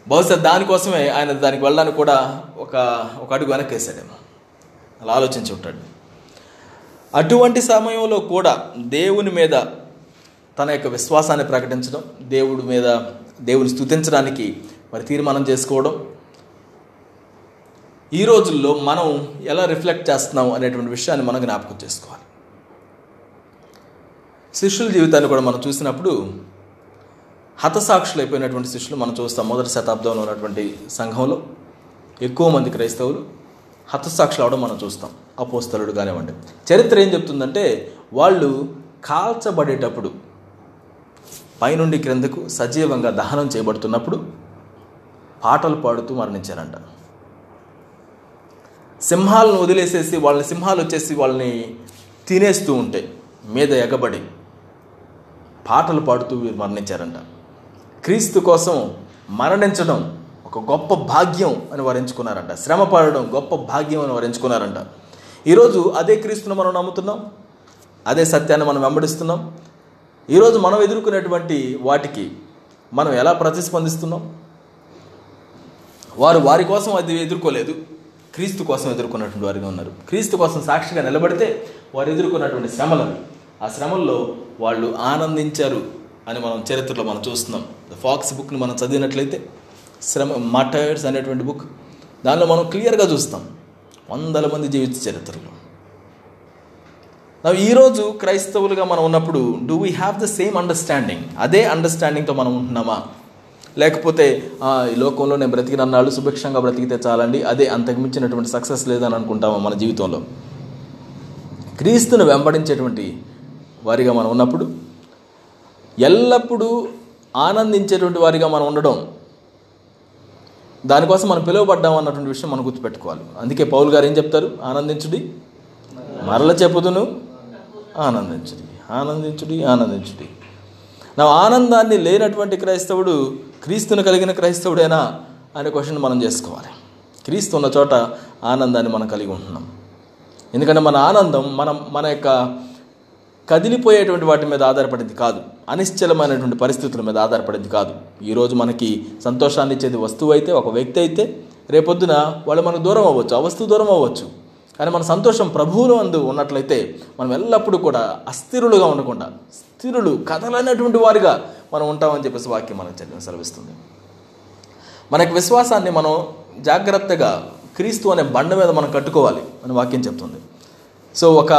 బహుశా దానికోసమే ఆయన దానికి వెళ్ళడానికి కూడా ఒక ఒక అడుగు వెనక్కి వేసాడేమో అలా ఆలోచించి ఉంటాడు. అటువంటి సమయంలో కూడా దేవుని మీద తన యొక్క విశ్వాసాన్ని ప్రకటించడం దేవుడి మీద దేవుని స్తుతించడానికి మరి తీర్మానం చేసుకోవడం. ఈ రోజుల్లో మనం ఎలా రిఫ్లెక్ట్ చేస్తున్నాం అనేటువంటి విషయాన్ని మనం జ్ఞాపకం చేసుకోవాలి. శిష్యుల జీవితాన్ని కూడా మనం చూసినప్పుడు హతసాక్షులు అయిపోయినటువంటి శిష్యులు మనం చూస్తాం మొదటి శతాబ్దంలో ఉన్నటువంటి సంఘంలో. ఎక్కువ మంది క్రైస్తవులు హతసాక్షులు అవడం మనం చూస్తాం అపోస్తలుడు కానివ్వండి. చరిత్ర ఏం చెప్తుందంటే వాళ్ళు కాల్చబడేటప్పుడు పైనుండి క్రిందకు సజీవంగా దహనం చేయబడుతున్నప్పుడు పాటలు పాడుతూ మరణించారంట. సింహాలను వదిలేసేసి వాళ్ళని సింహాలు వచ్చేసి వాళ్ళని తినేస్తూ ఉంటే మీద ఎగబడి పాటలు పాడుతూ వీరు మరణించారంట. క్రీస్తు కోసం మరణించడం ఒక గొప్ప భాగ్యం అని వారు ఎంచుకున్నారంట శ్రమ పడడం గొప్ప భాగ్యం అని వారు ఎంచుకున్నారంట ఈరోజు అదే క్రీస్తును మనం నమ్ముతున్నాం. అదే సత్యాన్ని మనం వెంబడిస్తున్నాం. ఈరోజు మనం ఎదుర్కొనేటువంటి వాటికి మనం ఎలా ప్రతిస్పందిస్తున్నాం? వారు వారి కోసం అది ఎదుర్కోలేదు. క్రీస్తు కోసం ఎదుర్కొన్నటువంటి వారిగా ఉన్నారు. క్రీస్తు కోసం సాక్షిగా నిలబడితే వారు ఎదుర్కొన్నటువంటి శ్రమలను ఆ శ్రమల్లో వాళ్ళు ఆనందించారు అని మనం చరిత్రలో మనం చూస్తున్నాం. ద ఫాక్స్ బుక్ని మనం చదివినట్లయితే శ్రమ మటర్స్ అనేటువంటి బుక్ దానిలో మనం క్లియర్గా చూస్తాం. వందల మంది జీవిత చరిత్రలు. ఈరోజు క్రైస్తవులుగా మనం ఉన్నప్పుడు do we have the same understanding అదే అండర్స్టాండింగ్తో మనం ఉంటున్నామా? లేకపోతే "ఆ, ఈ లోకంలో నేను బ్రతికినన్నాళ్ళు సుభిక్షంగా బ్రతికితే చాలండి అదే అంతకు మించినటువంటి సక్సెస్ లేదని అనుకుంటామా మన జీవితంలో? క్రీస్తును వెంబడించేటువంటి వారిగా మనం ఉన్నప్పుడు ఎల్లప్పుడూ ఆనందించేటువంటి వారిగా మనం ఉండడం దానికోసం మనం పిలువబడ్డాం అన్నటువంటి విషయం మనం గుర్తుపెట్టుకోవాలి. అందుకే పౌలు గారు ఏం చెప్తారు? ఆనందించుడి మరల చెప్పుదును ఆనందించుడి ఆనందించుడి ఆనందించుడి. నా ఆనందాన్ని లేనటువంటి క్రైస్తవుడు క్రీస్తును కలిగిన క్రైస్తవుడేనా అనే క్వశ్చన్ మనం చేసుకోవాలి. క్రీస్తు ఉన్న చోట ఆనందాన్ని మనం కలిగి ఉంటున్నాం. ఎందుకంటే మన ఆనందం మనం మన యొక్క కదిలిపోయేటువంటి వాటి మీద ఆధారపడింది కాదు. అనిశ్చలమైనటువంటి పరిస్థితుల మీద ఆధారపడింది కాదు. ఈరోజు మనకి సంతోషాన్ని ఇచ్చేది వస్తువు అయితే ఒక వ్యక్తి అయితే రేపొద్దున వాళ్ళు మనకు దూరం అవ్వచ్చు ఆ వస్తువు దూరం అవ్వచ్చు. కానీ మన సంతోషం ప్రభువులో అందు ఉన్నట్లయితే మనం ఎల్లప్పుడూ కూడా అస్థిరులుగా ఉండకుండా స్థిరులు కదలైనటువంటి వారిగా మనం ఉంటామని చెప్పేసి వాక్యం మనకు చదివిన సెలవిస్తుంది. మనకి విశ్వాసాన్ని మనం జాగ్రత్తగా క్రీస్తు అనే బండ మీద మనం కట్టుకోవాలి అని వాక్యం చెప్తుంది. సో ఒక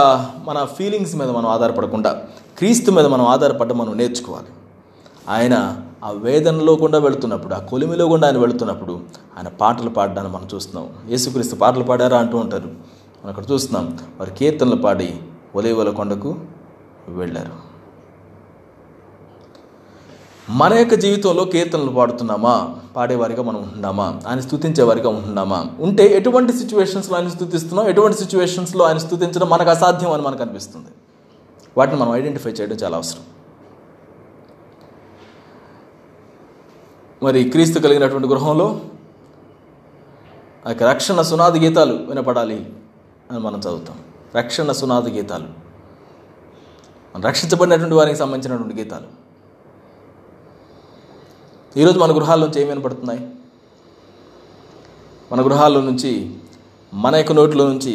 మన ఫీలింగ్స్ మీద మనం ఆధారపడకుండా క్రీస్తు మీద మనం ఆధారపడ్డ మనం నేర్చుకోవాలి. ఆయన ఆ వేదనలో గుండా వెళుతున్నప్పుడు ఆ కొలిమిలో గుండా ఆయన వెళుతున్నప్పుడు ఆయన పాటలు పాడడాన్ని మనం చూస్తున్నాం. యేసుక్రీస్తు పాటలు పాడారా అంటూ ఉంటారు. మనం అక్కడ చూస్తున్నాం. వారు కీర్తనలు పాడి ఒలేవల కొండకు వెళ్ళారు. మన యొక్క జీవితంలో కీర్తనలు పాడుతున్నామా? పాడేవారిగా మనం ఉంటున్నామా? ఆయన స్థుతించేవారిగా ఉంటున్నామా? ఉంటే ఎటువంటి సిచ్యువేషన్స్లో ఆయన స్థుతిస్తున్నాం ఎటువంటి సిచ్యువేషన్స్లో ఆయన స్థుతించడం మనకు అసాధ్యం అని మనకు అనిపిస్తుంది. వాటిని మనం ఐడెంటిఫై చేయడం చాలా అవసరం. మరి క్రీస్తు కలిగినటువంటి గృహంలో ఆ యొక్క రక్షణ సునాది గీతాలు వినపడాలి అని మనం చదువుతాం. రక్షణ సునాది గీతాలు. రక్షించబడినటువంటి వారికి సంబంధించినటువంటి గీతాలు. ఈరోజు మన గృహాల నుంచి ఏమి వినపడుతున్నాయి మన గృహాల్లో నుంచి మన యొక్క నోట్లో నుంచి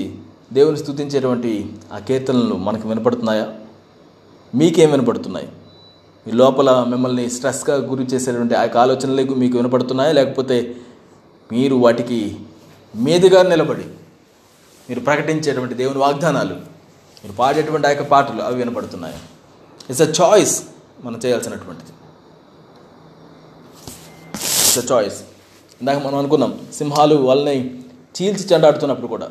దేవుని స్థుతించేటువంటి ఆ కీర్తనలు మనకు వినపడుతున్నాయా? మీకేం వినపడుతున్నాయి మీ లోపల మిమ్మల్ని స్ట్రెస్గా గురి చేసేటువంటి ఆ యొక్క ఆలోచనలు మీకు వినపడుతున్నాయా? లేకపోతే మీరు వాటికి మీదుగా నిలబడి మీరు ప్రకటించేటువంటి దేవుని వాగ్దానాలు మీరు పాడేటువంటి ఆ యొక్క పాటలు అవి వినపడుతున్నాయి? ఇట్స్ అ చాయిస్ మనం చేయాల్సినటువంటిది. ఇట్స్ చాయిస్ ఇందాక మనం అనుకున్నాం సింహాలు వాళ్ళని చీల్చి చెండాడుతున్నప్పుడు కూడా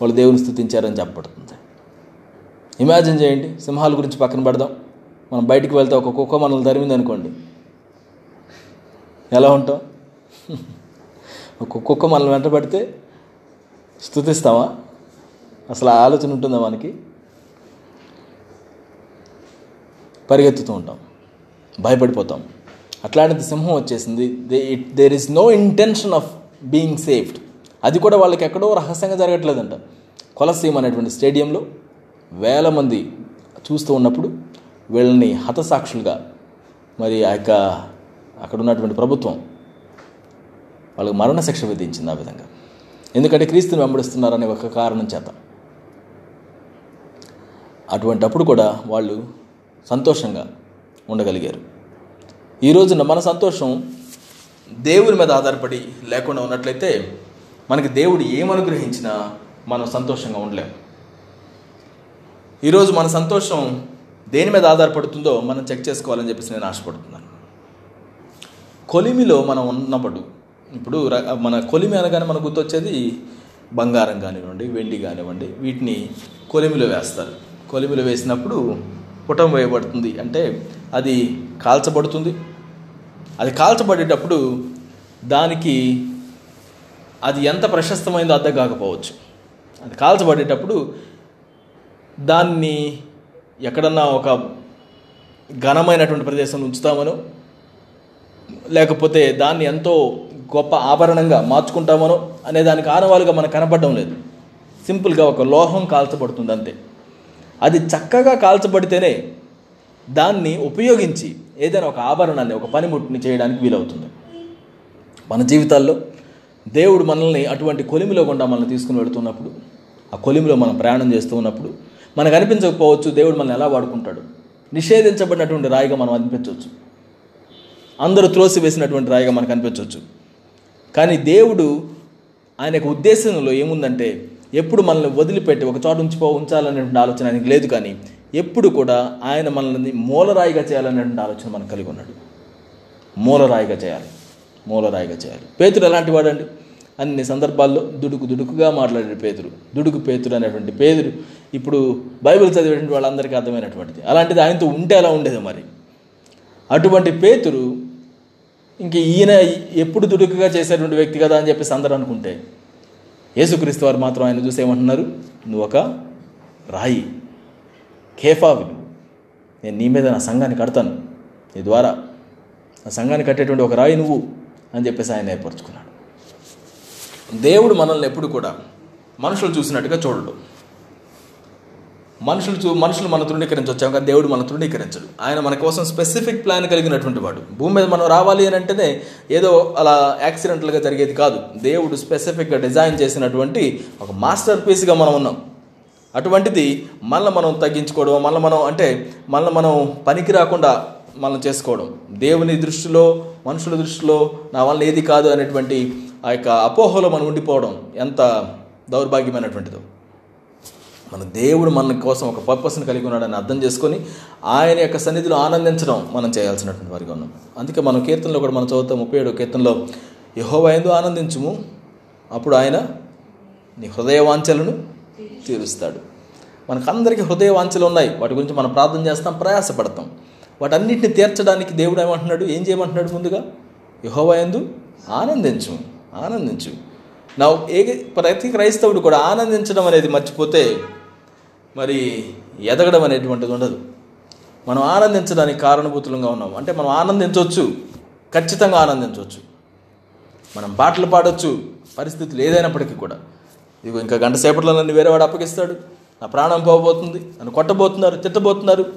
వాళ్ళు దేవుని స్థుతించారని చెప్పబడుతుంది. ఇమాజిన్ చేయండి సింహాల గురించి పక్కన పెడదాం. మనం బయటికి వెళ్తే ఒక కుక్క మనల్ని తరిమింది అనుకోండి. ఎలా ఉంటాం? ఒక కుక్క మనల్ని వెంట పడితే స్థుతిస్తామా? అసలు ఆలోచన ఉంటుందా మనకి? పరిగెత్తుతూ ఉంటాం. భయపడిపోతాం. అట్లాంటిది సింహం వచ్చేసింది. They it there is no intention of being saved అది కూడా వాళ్ళకి ఎక్కడో రహస్యంగా జరగట్లేదంట. కొలసీం అనేటువంటి స్టేడియంలో వేల మంది చూస్తూ ఉన్నప్పుడు వీళ్ళని హతసాక్షులుగా మరి ఆ యొక్క అక్కడ ఉన్నటువంటి ప్రభుత్వం వాళ్ళకి మరణశిక్ష విధించింది ఆ విధంగా. ఎందుకంటే క్రీస్తుని వెంబడిస్తున్నారనే ఒక కారణం చేత. అటువంటి అప్పుడు కూడా వాళ్ళు సంతోషంగా ఉండగలిగారు. ఈ రోజున మన సంతోషం దేవుని మీద ఆధారపడి లేకుండా ఉన్నట్లయితే మనకి దేవుడు ఏమనుగ్రహించినా మనం సంతోషంగా ఉండలేము ఈరోజు మన సంతోషం దేని మీద ఆధారపడుతుందో మనం చెక్ చేసుకోవాలని చెప్పేసి నేను ఆశపడుతున్నాను. కొలిమిలో మనం ఉన్నప్పుడు ఇప్పుడు మన కొలిమి అనగానే మనకు గుర్తొచ్చేది బంగారం కానివ్వండి వెండి కానివ్వండి వీటిని కొలిమిలో వేస్తారు. కొలిమిలో వేసినప్పుడు పుటం వేయబడుతుంది. అంటే అది కాల్చబడుతుంది. అది కాల్చబడేటప్పుడు దానికి అది ఎంత ప్రశస్తమైందో అర్థం కాకపోవచ్చు. అది కాల్చబడేటప్పుడు దాన్ని ఎక్కడన్నా ఒక ఘనమైనటువంటి ప్రదేశంలో ఉంచుతామనో లేకపోతే దాన్ని ఎంతో గొప్ప ఆభరణంగా మార్చుకుంటామనో అనే దానికి ఆనవాలుగా మనకు కనపడడం లేదు. సింపుల్గా ఒక లోహం కాల్చబడుతుంది అంతే. అది చక్కగా కాల్చబడితేనే దాన్ని ఉపయోగించి ఏదైనా ఒక ఆభరణాన్ని ఒక పనిముట్టుని చేయడానికి వీలవుతుంది. మన జీవితాల్లో దేవుడు మనల్ని అటువంటి కొలిమిలో గుండా మనల్ని తీసుకుని వెళుతున్నప్పుడు ఆ కొలిమిలో మనం ప్రయాణం చేస్తూ ఉన్నప్పుడు మనకు అనిపించకపోవచ్చు దేవుడు మనల్ని ఎలా వాడుకుంటాడు. నిషేధించబడినటువంటి రాయిగా మనం అనిపించవచ్చు. అందరూ త్రోసి వేసినటువంటి రాయిగా మనకు అనిపించవచ్చు. కానీ దేవుడు ఆయన యొక్క ఉద్దేశంలో ఏముందంటే ఎప్పుడు మనల్ని వదిలిపెట్టి ఒక చోట ఉంచిపో ఉంచాలనేటువంటి ఆలోచన ఆయనకు లేదు కానీ ఎప్పుడు కూడా ఆయన మనల్ని మూలరాయిగా చేయాలనేటువంటి ఆలోచన మనకు కలిగి ఉన్నాడు. మూలరాయిగా చేయాలి. మూలరాయిగా చేయాలి. పేతురు ఎలాంటి వాడండి? అన్ని సందర్భాల్లో దుడుకు దుడుకుగా మాట్లాడాడు పేతురు దుడుకు పేతురు అనేటువంటి పేతురు ఇప్పుడు బైబిల్ చదివేటువంటి వాళ్ళందరికీ అర్థమైనటువంటిది. అలాంటిది ఆయనతో ఉంటే అలా ఉండేది మరి. అటువంటి పేతురు ఇంక ఈయన ఎప్పుడు దుడుకుగా చేసేటువంటి వ్యక్తి కదా అని చెప్పేసి అందరూ అనుకుంటే యేసుక్రీస్తు వారు మాత్రం ఆయన చూసి ఏమంటున్నారు? నువ్వు ఒక రాయి కేఫావి నువ్వు నేను నీ మీద నా సంఘాన్ని కడతాను. నీ ద్వారా నా సంఘాన్ని కట్టేటువంటి ఒక రాయి నువ్వు అని చెప్పేసి ఆయన ఏర్పరచుకున్నాడు. దేవుడు మనల్ని ఎప్పుడు కూడా మనుషులు చూసినట్టుగా చూడడు. మనుషులు చూ మనుషులు మన తృణీకరించవచ్చు. కానీ దేవుడు మన తృణీకరించడు. ఆయన మన కోసం స్పెసిఫిక్ ప్లాన్ కలిగినటువంటి వాడు. భూమి మీద మనం రావాలి అని అంటేనే ఏదో అలా యాక్సిడెంటల్గా జరిగేది కాదు. దేవుడు స్పెసిఫిక్గా డిజైన్ చేసినటువంటి ఒక మాస్టర్ పీస్గా మనం ఉన్నాం. అటువంటిది మళ్ళీ మనం తగ్గించుకోవడం మళ్ళీ మనం అంటే మళ్ళీ మనం పనికి రాకుండా మనం చేసుకోవడం. దేవుని దృష్టిలో మనుషుల దృష్టిలో నా వల్ల ఏది కాదు అనేటువంటి ఆ యొక్క అపోహలో మనం ఉండిపోవడం ఎంత దౌర్భాగ్యమైనటువంటిదో. మన దేవుడు మన కోసం ఒక పర్పస్ని కలిగి ఉన్నాడని అర్థం చేసుకొని ఆయన యొక్క సన్నిధిలో ఆనందించడం మనం చేయాల్సినటువంటి వారిగా ఉన్నాం. అందుకే మనం కీర్తనలో కూడా మనం చదువుతాం ముప్పై ఏడు కీర్తనలో యహోవ ఎందు ఆనందించుము అప్పుడు ఆయన నీ హృదయ వాంఛలను తీరుస్తాడు. మనకందరికీ హృదయ వాంఛలు ఉన్నాయి. వాటి గురించి మనం ప్రార్థన చేస్తాం ప్రయాసపడతాం. వాటన్నిటిని తీర్చడానికి దేవుడు ఏమంటున్నాడు? ఏం చేయమంటున్నాడు ముందుగా? యహోవా ఎందు ఆనందించు ఆనందించు. నా ఏ ప్రతి క్రైస్తవుడు కూడా ఆనందించడం అనేది మర్చిపోతే మరి ఎదగడం అనేటువంటిది ఉండదు. మనం ఆనందించడానికి కారణభూతులంగా ఉన్నాం అంటే మనం ఆనందించవచ్చు. ఖచ్చితంగా ఆనందించవచ్చు. మనం పాటలు పాడొచ్చు. పరిస్థితులు ఏదైనప్పటికీ కూడా. ఇదిగో ఇంకా గంట సేపట్లో నన్ను వేరేవాడు అప్పగిస్తాడు. నా ప్రాణం పోబోతుంది. నన్ను కొట్టబోతున్నారు. తిట్టబోతున్నారు.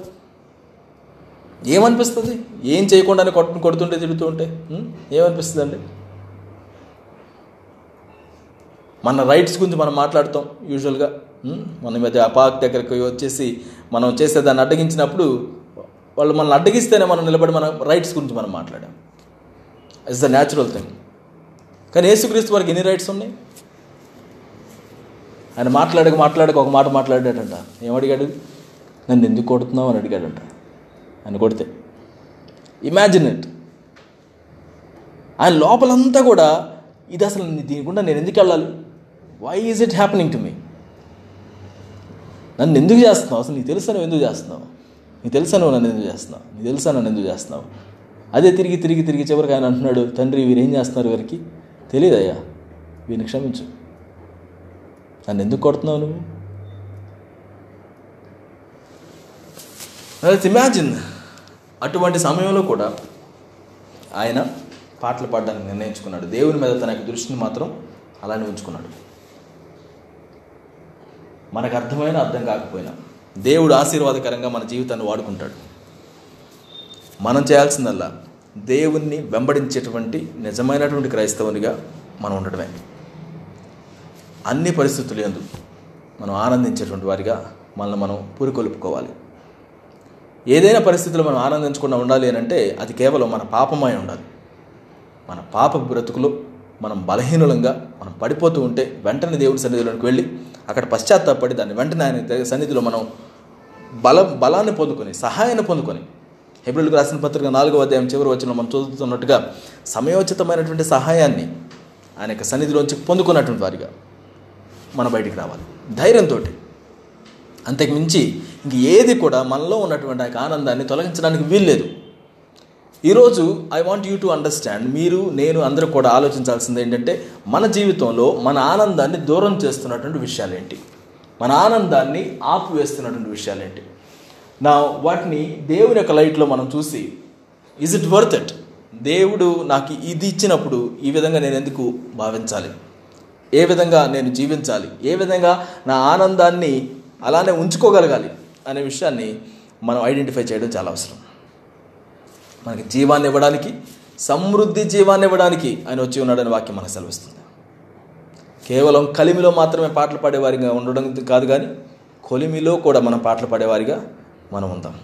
ఏమనిపిస్తుంది? ఏం చేయకుండానే కొట్టు కొడుతుంటే తిడుతూ ఉంటే? ఏమనిపిస్తుంది అండి మన రైట్స్ గురించి మనం మాట్లాడుతాం యూజువల్గా. మన మీద అపాక్ దగ్గరికి వచ్చేసి మనం చేసే దాన్ని అడ్డగించినప్పుడు వాళ్ళు మనల్ని అడ్డగిస్తేనే మనం నిలబడి మన రైట్స్ గురించి మనం మాట్లాడాం. ఇట్స్ ద న్యాచురల్ థింగ్ కానీ యేసుక్రీస్తు వారికి ఎన్ని రైట్స్ ఉన్నాయి? ఆయన మాట్లాడక మాట్లాడక ఒక మాట మాట్లాడాడంట. ఏమడిగాడు నన్ను ఎందుకు కొడుతున్నావు? అని అడిగాడంట. ఆయన కొడితే ఇమాజిన్ ఇట్ ఆయన లోపలంతా కూడా ఇది అసలు దీని గుండా నేను ఎందుకు వెళ్ళాలి? Why is it happening to me నన్ను ఎందుకు చేస్తున్నావు? అసలు నీకు తెలుసా నువ్వు ఎందుకు చేస్తున్నావు? నీకు తెలుసా నువ్వు నన్ను ఎందుకు చేస్తున్నావు? నీకు తెలుసా నన్ను ఎందుకు చేస్తున్నావు? అదే తిరిగి తిరిగి తిరిగి చివరికి ఆయన అంటున్నాడు తండ్రి వీరు ఏం చేస్తున్నారు వీరికి తెలియదయ్యా వీరిని క్షమించు. నన్ను ఎందుకు కొడుతున్నావు నువ్వు? ఇమాజిన్ అటువంటి సమయంలో కూడా ఆయన పాటలు పాడడానికి నిర్ణయించుకున్నాడు. దేవుని మీద తన యొక్క దృష్టిని మాత్రం అలానే ఉంచుకున్నాడు. మనకు అర్థమైనా అర్థం కాకపోయినా దేవుడు ఆశీర్వాదకరంగా మన జీవితాన్ని వాడుకుంటాడు. మనం చేయాల్సిందల్లా దేవుణ్ణి వెంబడించేటువంటి నిజమైనటువంటి క్రైస్తవునిగా మనం ఉండడమే. అన్ని పరిస్థితులు ఎందు మనం ఆనందించేటువంటి వారిగా మనల్ని మనం పురికొల్పుకోవాలి. ఏదైనా పరిస్థితుల్లో మనం ఆనందించకుండా ఉండాలి అని అంటే అది కేవలం మన పాపమై ఉండాలి. మన పాప బ్రతుకులో మనం బలహీనులంగా మనం పడిపోతూ ఉంటే వెంటనే దేవుడి సన్నిధిలోకి వెళ్ళి అక్కడ పశ్చాత్తాపడి దాన్ని వెంటనే ఆయన సన్నిధిలో మనం బల బలాన్ని పొందుకొని సహాయాన్ని పొందుకొని హెబ్రిల్కి రాసిన పత్రిక నాలుగవ అధ్యాయం చివరి వచ్చిన మనం చదువుతున్నట్టుగా సమయోచితమైనటువంటి సహాయాన్ని ఆయన యొక్క సన్నిధిలోంచి పొందుకున్నటువంటి వారిగా మన బయటికి రావాలి. ధైర్యంతో అంతకుమించి ఇంక ఏది కూడా మనలో ఉన్నటువంటి ఆ యొక్క ఆనందాన్ని తొలగించడానికి వీల్లేదు. ఈరోజు I want you to understand మీరు నేను అందరూ కూడా ఆలోచించాల్సింది ఏంటంటే మన జీవితంలో మన ఆనందాన్ని దూరం చేస్తున్నటువంటి విషయాలు ఏంటి? మన ఆనందాన్ని ఆపివేస్తున్నటువంటి విషయాలు ఏంటి? నా వాటిని దేవుని యొక్క లైట్లో మనం చూసి ఇజ్ ఇట్ వర్త్ ఇట్ దేవుడు నాకు ఇది ఇచ్చినప్పుడు ఈ విధంగా నేను ఎందుకు భావించాలి? ఏ విధంగా నేను జీవించాలి? ఏ విధంగా నా ఆనందాన్ని అలానే ఉంచుకోగలగాలి? అనే విషయాన్ని మనం ఐడెంటిఫై చేయడం చాలా అవసరం. మనకి జీవాన్ని ఇవ్వడానికి సమృద్ధి జీవాన్ని ఇవ్వడానికి ఆయన వచ్చి ఉన్నాడని వాక్యం మనకు సెలవిస్తుంది. కేవలం కలిమిలో మాత్రమే పాటలు పాడేవారిగా ఉండడం కాదు కానీ కొలిమిలో కూడా మనం పాటలు పాడేవారిగా మనం ఉందాం.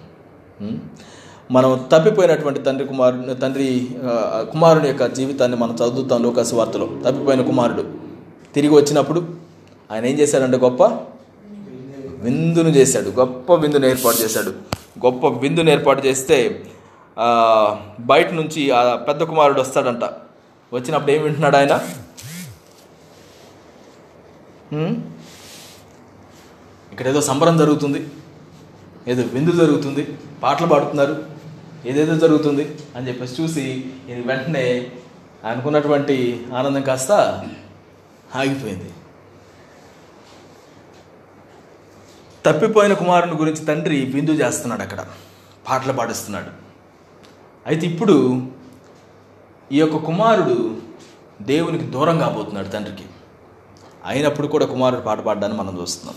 మనం తప్పిపోయినటువంటి తండ్రి కుమారు తండ్రి కుమారుని యొక్క జీవితాన్ని మనం చదువుతాం లోకాసు వార్తలో. తప్పిపోయిన కుమారుడు. తిరిగి వచ్చినప్పుడు ఆయన ఏం చేశాడంటే గొప్ప విందును చేశాడు. గొప్ప విందును ఏర్పాటు చేశాడు. గొప్ప విందును ఏర్పాటు చేస్తే బయట నుంచి ఆ పెద్ద కుమారుడు వస్తాడంట. వచ్చినప్పుడు ఏం వింటున్నాడు ఆయన? ఇక్కడ ఏదో సంబరం జరుగుతుంది. ఏదో విందు జరుగుతుంది. పాటలు పాడుతున్నారు. ఏదేదో జరుగుతుంది అని చెప్పేసి చూసి ఇది వెంటనే అనుకున్నటువంటి ఆనందం కాస్త ఆగిపోయింది. తప్పిపోయిన కుమారుని గురించి తండ్రి విందు చేస్తున్నాడు అక్కడ. పాటలు పాడిస్తున్నాడు. అయితే ఇప్పుడు ఈ యొక్క కుమారుడు దేవునికి దూరం కాబోతున్నాడు తండ్రికి. అయినప్పుడు కూడా కుమారుడు పాట పాడడాన్ని మనం చూస్తున్నాం.